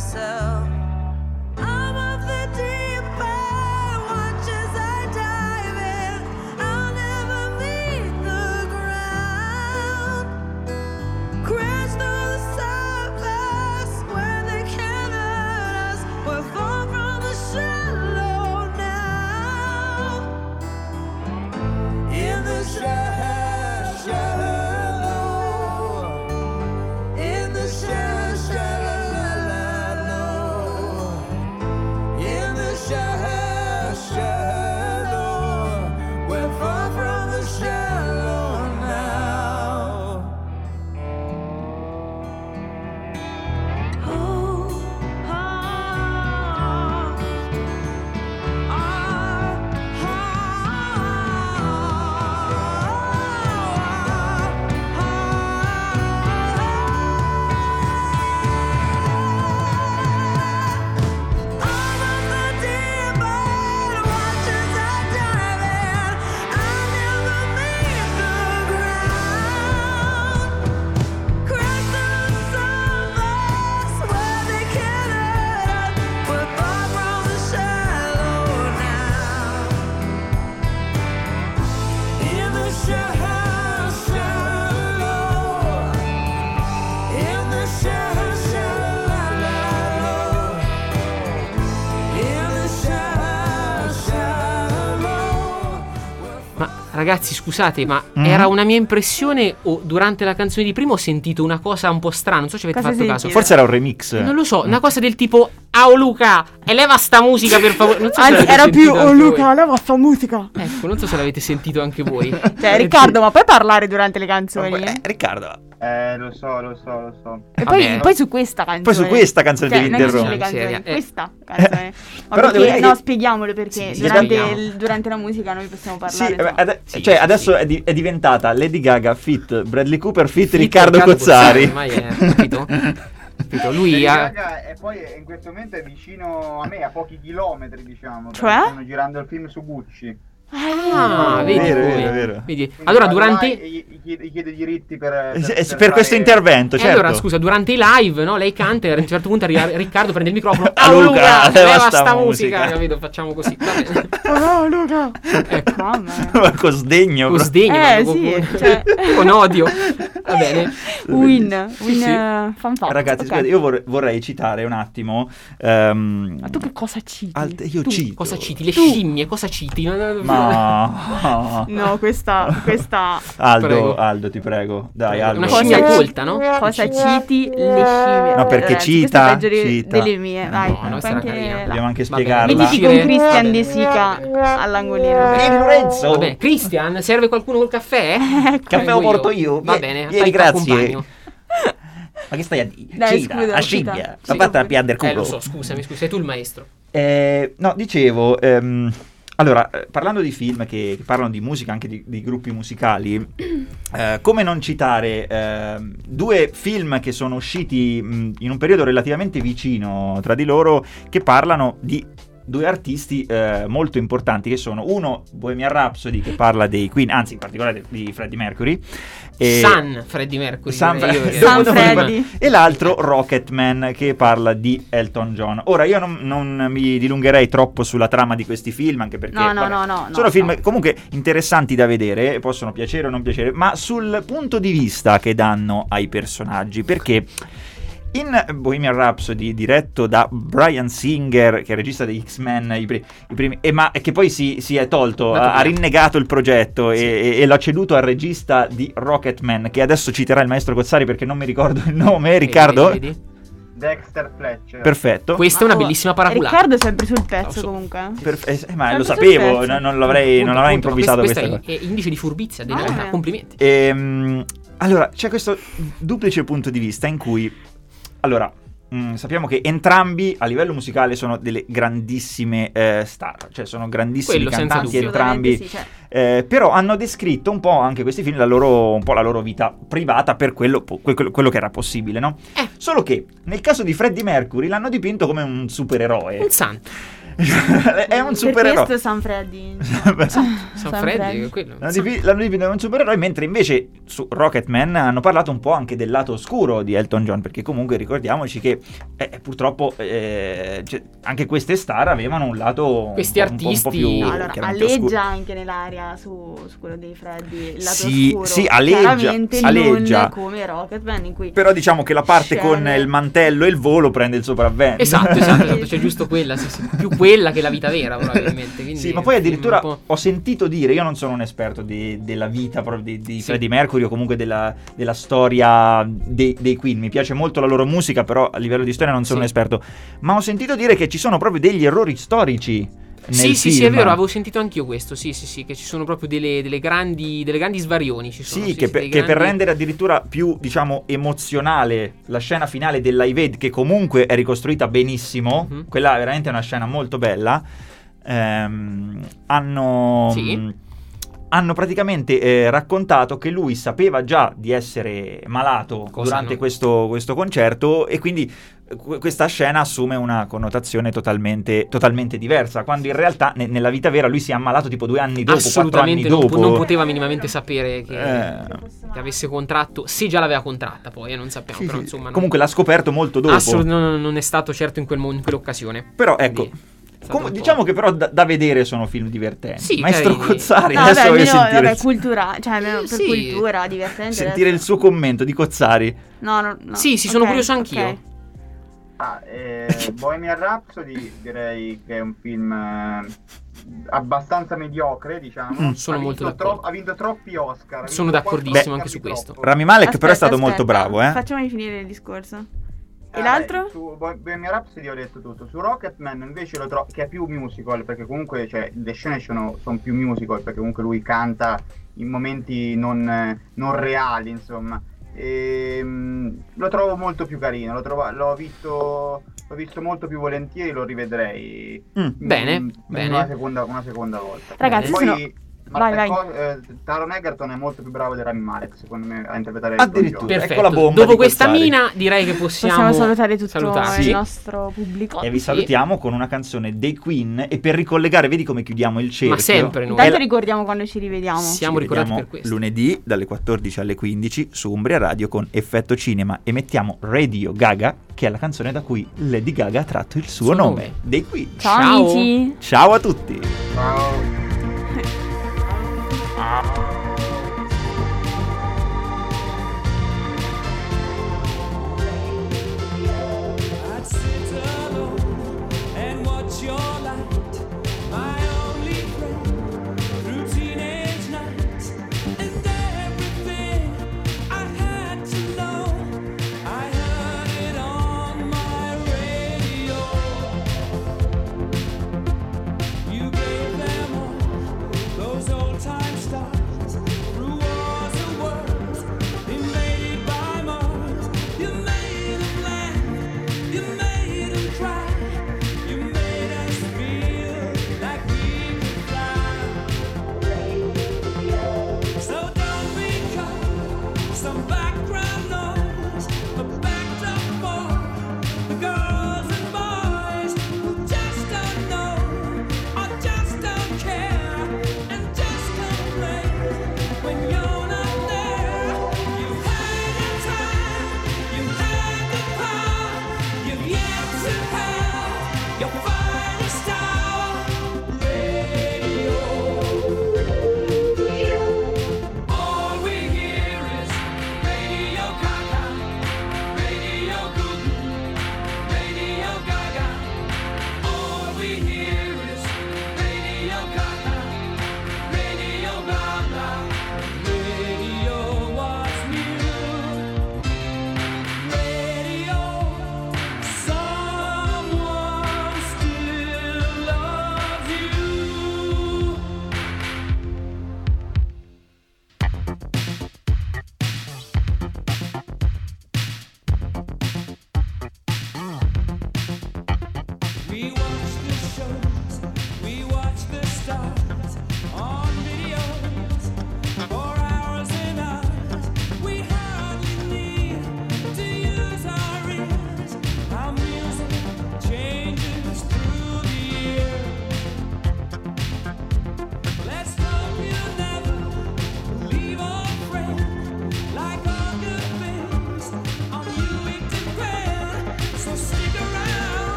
Speaker 15: myself.
Speaker 6: Ragazzi, scusate, ma
Speaker 5: Mm?
Speaker 6: era una mia impressione o durante la canzone di prima ho sentito una cosa un po' strana, non so se avete
Speaker 4: Cosa
Speaker 6: fatto caso.
Speaker 5: Forse era un remix.
Speaker 6: Non lo so, una cosa del tipo Au Luca, eleva sta musica per favore. Non so se
Speaker 4: Anzi,
Speaker 6: l'avete
Speaker 4: era più
Speaker 6: sentito
Speaker 4: Oh
Speaker 6: anche
Speaker 4: Luca,
Speaker 6: voi.
Speaker 4: leva sta musica.
Speaker 6: Ecco, non so se l'avete sentito anche voi.
Speaker 4: Cioè, Riccardo, ma puoi parlare durante le canzoni?
Speaker 5: Eh, Riccardo.
Speaker 7: Eh, lo so, lo so, lo so.
Speaker 4: E poi, poi su questa canzone.
Speaker 5: Poi su questa canzone
Speaker 4: Cioè,
Speaker 5: devi interrompere.
Speaker 4: canzoni,
Speaker 6: eh.
Speaker 4: questa canzone.
Speaker 5: Però
Speaker 4: perché,
Speaker 5: dire
Speaker 4: no,
Speaker 5: che-
Speaker 4: spieghiamolo perché
Speaker 5: Sì,
Speaker 4: durante, il- durante la musica noi possiamo
Speaker 5: Sì,
Speaker 4: parlare.
Speaker 5: eh,
Speaker 4: insomma.
Speaker 5: ade-
Speaker 6: Sì,
Speaker 5: cioè
Speaker 6: sì,
Speaker 5: adesso
Speaker 6: sì.
Speaker 5: È, di- è diventata Lady Gaga fit Bradley Cooper fit,
Speaker 6: Fit
Speaker 5: Riccardo, Cozzari.
Speaker 6: Ormai è, capito? Capito? Lui ha...
Speaker 7: E poi in questo momento è vicino a me, a pochi chilometri, diciamo.
Speaker 4: Cioè?
Speaker 7: Stanno girando il film su Gucci.
Speaker 6: Ah, vedi
Speaker 5: Vero, vero, vero.
Speaker 6: Vedi? Allora, durante...
Speaker 7: gli, gli chiede, gli chiede i diritti per,
Speaker 5: Eh,
Speaker 7: per,
Speaker 5: sì, per questo
Speaker 7: fare-
Speaker 5: intervento,
Speaker 6: E
Speaker 5: certo.
Speaker 6: allora, scusa, durante i live, no? Lei canta e a un certo punto arriva Riccardo, prende il microfono.
Speaker 5: Ah, Luca,
Speaker 6: Luca,
Speaker 5: leva sta
Speaker 6: sta
Speaker 5: musica."
Speaker 6: musica. Capito? Facciamo così.
Speaker 4: Oh, Luca.
Speaker 6: Ecco.
Speaker 4: Mamma.
Speaker 5: Con sdegno.
Speaker 6: Con sdegno,
Speaker 4: Eh,
Speaker 6: ma
Speaker 4: sì,
Speaker 6: con,
Speaker 4: cioè-
Speaker 6: con odio. Va bene.
Speaker 4: Win, win
Speaker 6: sì.
Speaker 4: eh, fatto.
Speaker 5: Ragazzi,
Speaker 4: Ok.
Speaker 5: scusate, io vor- vorrei citare un attimo. ehm,
Speaker 4: Ma tu che cosa citi?
Speaker 5: alt- io
Speaker 6: Tu
Speaker 5: cito.
Speaker 6: cosa citi? Le scimmie, cosa citi? No, no, no.
Speaker 4: Questa, questa
Speaker 5: Aldo,
Speaker 6: Prego.
Speaker 5: Aldo, ti prego. Dai. Aldo.
Speaker 6: Una scimmia
Speaker 4: Cosa-
Speaker 6: colta, no?
Speaker 4: cosa citi le scimmie?
Speaker 5: No, perché
Speaker 4: Ragazzi,
Speaker 5: cita, cita.
Speaker 4: delle mie. Vai,
Speaker 6: No, no,
Speaker 4: anche
Speaker 5: Dobbiamo anche spiegarla.
Speaker 4: Mettiti con Christian De Sica all'angolino.
Speaker 5: Vieni, Lorenzo.
Speaker 6: Vabbè, Christian, serve qualcuno col caffè?
Speaker 5: Caffè lo porto io.
Speaker 6: Va bene,
Speaker 5: vieni,
Speaker 6: fai-
Speaker 5: grazie. Ma che stai a dire?
Speaker 4: Dai,
Speaker 5: Cita,
Speaker 4: scusa,
Speaker 5: a
Speaker 4: cita.
Speaker 5: scimmia.
Speaker 4: Sì.
Speaker 5: Ma fatta a piangere
Speaker 6: Eh,
Speaker 5: culo.
Speaker 6: lo so, scusami, scusa, sei tu il maestro.
Speaker 5: Eh, no, dicevo, ehm, allora, eh, parlando di film che, che parlano di musica, anche di, di gruppi musicali, eh, come non citare ehm, due film che sono usciti mh, in un periodo relativamente vicino tra di loro, che parlano di due artisti eh, molto importanti che sono uno Bohemian Rhapsody che parla dei Queen, anzi in particolare di Freddie Mercury. e-
Speaker 6: San Freddie Mercury.
Speaker 5: San
Speaker 6: io,
Speaker 5: Fre-
Speaker 4: San Freddy.
Speaker 5: E l'altro Rocketman che parla di Elton John. Ora io non, non mi dilungherei troppo sulla trama di questi film, anche perché
Speaker 4: No, no,
Speaker 5: vabbè,
Speaker 4: no, no, no,
Speaker 5: sono film
Speaker 4: no.
Speaker 5: comunque interessanti da vedere, possono piacere o non piacere, ma sul punto di vista che danno ai personaggi, perché in Bohemian Rhapsody, diretto da Brian Singer, che è il regista degli X-Men, i, pri- i primi, e, ma, e che poi si, si è tolto, ha, ha rinnegato il progetto e, e- e l'ha ceduto al regista di Rocketman, che adesso citerà il maestro Cozzari perché non mi ricordo il nome, Riccardo?
Speaker 6: Vedi, vedi?
Speaker 7: Dexter Fletcher.
Speaker 5: Perfetto.
Speaker 6: Questa è una
Speaker 4: Ma- oh,
Speaker 6: bellissima paraculata.
Speaker 4: Riccardo è sempre sul pezzo
Speaker 6: Applauso.
Speaker 4: comunque.
Speaker 5: Per- eh, ma
Speaker 4: Sempre
Speaker 5: lo sapevo, no- non l'avrei,
Speaker 6: Appunto,
Speaker 5: non l'avrei
Speaker 6: appunto,
Speaker 5: improvvisato
Speaker 6: questo,
Speaker 5: questa
Speaker 6: questo
Speaker 5: cosa.
Speaker 6: è, è indice di furbizia, della
Speaker 4: Ah.
Speaker 6: Complimenti.
Speaker 5: Ehm, allora, c'è questo duplice punto di vista in cui, allora, mh, sappiamo che entrambi a livello musicale sono delle grandissime eh, star, cioè sono grandissimi
Speaker 6: Quello senza
Speaker 5: cantanti entrambi.
Speaker 4: Sì, cioè,
Speaker 5: Eh, però hanno descritto un po' anche questi film la loro, un po' la loro vita privata per quello, quello- quello che era possibile, no?
Speaker 6: Eh.
Speaker 5: Solo che nel caso di Freddie Mercury l'hanno dipinto come un supereroe.
Speaker 6: Un santo.
Speaker 5: È un
Speaker 4: per
Speaker 5: supereroe.
Speaker 4: questo San Freddy.
Speaker 6: San
Speaker 4: San
Speaker 6: Freddy,
Speaker 4: Freddy.
Speaker 6: quello.
Speaker 5: L'hanno dipi- l'hanno dipinto come un supereroe, mentre invece su Rocketman hanno parlato un po' anche del lato oscuro di Elton John, perché comunque ricordiamoci che eh, purtroppo eh, cioè, anche queste star avevano un lato un
Speaker 6: Questi
Speaker 5: po'- un po', un po'
Speaker 6: artisti-
Speaker 5: più
Speaker 4: allora,
Speaker 5: chiaramente oscuro.
Speaker 4: alleggia anche nell'aria su, su quello dei Freddy. Il lato
Speaker 5: Sì,
Speaker 4: oscuro.
Speaker 5: sì, alleggia, alleggia.
Speaker 4: non come Rocketman in cui
Speaker 5: Però diciamo che la parte con
Speaker 4: Scene.
Speaker 5: il mantello e il volo prende il sopravvento.
Speaker 6: Esatto, esatto, esatto, c'è giusto quella, sì, sì. più quella che la vita vera, probabilmente.
Speaker 5: Sì, ma
Speaker 6: è
Speaker 5: poi addirittura ho sentito dire, io non sono un esperto di- della vita di, di
Speaker 6: Sì.
Speaker 5: Freddie Mercury o comunque della, della storia dei, dei Queen, mi piace molto la loro musica, però a livello di storia non sono
Speaker 6: Sì.
Speaker 5: un esperto, ma ho sentito dire che ci sono proprio degli errori storici
Speaker 6: Sì, sì, sì, è vero, avevo sentito anch'io questo. Sì, sì, sì, che ci sono proprio delle, delle grandi, delle grandi svarioni. Ci sono,
Speaker 5: Sì, che, per,
Speaker 6: dei
Speaker 5: che per rendere addirittura più, diciamo, emozionale la scena finale del Live Aid, che comunque è ricostruita benissimo,
Speaker 6: Mhm.
Speaker 5: quella è veramente una scena molto bella, ehm, hanno...
Speaker 6: Sì.
Speaker 5: Hanno praticamente eh, raccontato che lui sapeva già di essere malato
Speaker 6: Cosa
Speaker 5: durante
Speaker 6: no?
Speaker 5: questo, questo concerto e quindi eh, que- questa scena assume una connotazione totalmente, totalmente diversa, quando in realtà ne- nella vita vera lui si è ammalato tipo due anni dopo, quattro anni
Speaker 6: Assolutamente non,
Speaker 5: dopo.
Speaker 6: po- non poteva minimamente sapere che,
Speaker 5: Eh.
Speaker 6: che avesse contratto. Se già l'aveva contratta, poi, eh, non sappiamo.
Speaker 5: Sì,
Speaker 6: però insomma. non-
Speaker 5: Comunque l'ha scoperto molto dopo.
Speaker 6: assolut- non, non è stato certo in, quel mo- in quell'occasione.
Speaker 5: Però ecco,
Speaker 6: Quindi
Speaker 5: com- diciamo che però da, da vedere sono film divertenti.
Speaker 6: Sì,
Speaker 5: Maestro
Speaker 6: carini.
Speaker 5: Cozzari,
Speaker 4: No,
Speaker 5: adesso
Speaker 4: vabbè,
Speaker 5: voglio
Speaker 4: almeno,
Speaker 5: sentire,
Speaker 4: vabbè, cultura, cioè almeno per
Speaker 6: Sì.
Speaker 4: cultura, divertente.
Speaker 5: sentire il
Speaker 4: adesso.
Speaker 5: suo commento di Cozzari.
Speaker 4: No, no, no.
Speaker 6: Sì, sì, sono
Speaker 4: Ok,
Speaker 6: curioso anch'io.
Speaker 7: Ah, eh, Bohemian Rhapsody direi che è un film eh, abbastanza mediocre, diciamo.
Speaker 5: Mm.
Speaker 6: Sono
Speaker 7: ha
Speaker 6: molto d'accordo.
Speaker 7: tro- ha vinto troppi Oscar.
Speaker 6: Sono d'accordissimo anche su questo.
Speaker 5: Rami Malek però è stato
Speaker 4: Aspetta,
Speaker 5: molto
Speaker 4: aspetta,
Speaker 5: bravo, eh.
Speaker 4: Facciamogli finire il discorso. E
Speaker 7: Eh,
Speaker 4: l'altro?
Speaker 7: beh, su Bo- Bohemian Rhapsody ho detto tutto. Su Rocketman invece lo trovo che è più musical, perché comunque cioè, le scene sono, sono più musical, perché comunque lui canta in momenti non, non reali, insomma. Ehm, lo trovo molto più carino, l'ho, trova- l'ho visto, l'ho visto molto più volentieri, lo rivedrei
Speaker 5: Mm.
Speaker 6: Bene,
Speaker 7: mm,
Speaker 6: bene.
Speaker 7: Una, seconda, una seconda volta.
Speaker 4: Ragazzi,
Speaker 7: Poi,
Speaker 4: sono-
Speaker 7: ma-
Speaker 4: vai, vai.
Speaker 7: eh, Taron Egerton è molto più bravo di Rami Malek, secondo me, a interpretare
Speaker 5: Addirittura.
Speaker 7: John.
Speaker 6: Perfetto.
Speaker 5: Ecco la bomba
Speaker 6: Dopo questa
Speaker 5: Cozzari.
Speaker 6: mina, direi che possiamo,
Speaker 4: Possiamo salutare tutto
Speaker 6: salutarci.
Speaker 4: il
Speaker 5: Sì.
Speaker 4: nostro pubblico.
Speaker 5: E vi
Speaker 6: Sì.
Speaker 5: salutiamo con una canzone dei Queen e per ricollegare, vedi come chiudiamo il cerchio.
Speaker 6: Ma sempre noi.
Speaker 4: Intanto ricordiamo quando ci rivediamo.
Speaker 6: Siamo
Speaker 5: Ci
Speaker 6: ricordati per questo.
Speaker 5: lunedì dalle 14 alle 15 su Umbria Radio con Effetto Cinema e mettiamo Radio Gaga, che è la canzone da cui Lady Gaga ha tratto il suo
Speaker 6: Suo
Speaker 5: nome,
Speaker 6: nome.
Speaker 5: dei Queen.
Speaker 4: Ciao,
Speaker 6: Ciao.
Speaker 4: amici.
Speaker 5: Ciao a tutti!
Speaker 7: Ciao.
Speaker 3: Bye.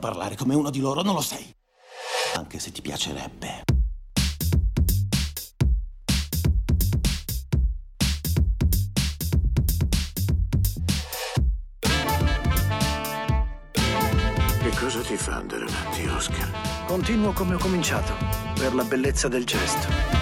Speaker 3: Non parlare come uno di loro, non lo sei. Anche se ti piacerebbe.
Speaker 8: Che cosa ti fa andare avanti, Oscar? Continuo come ho cominciato, per la bellezza del gesto.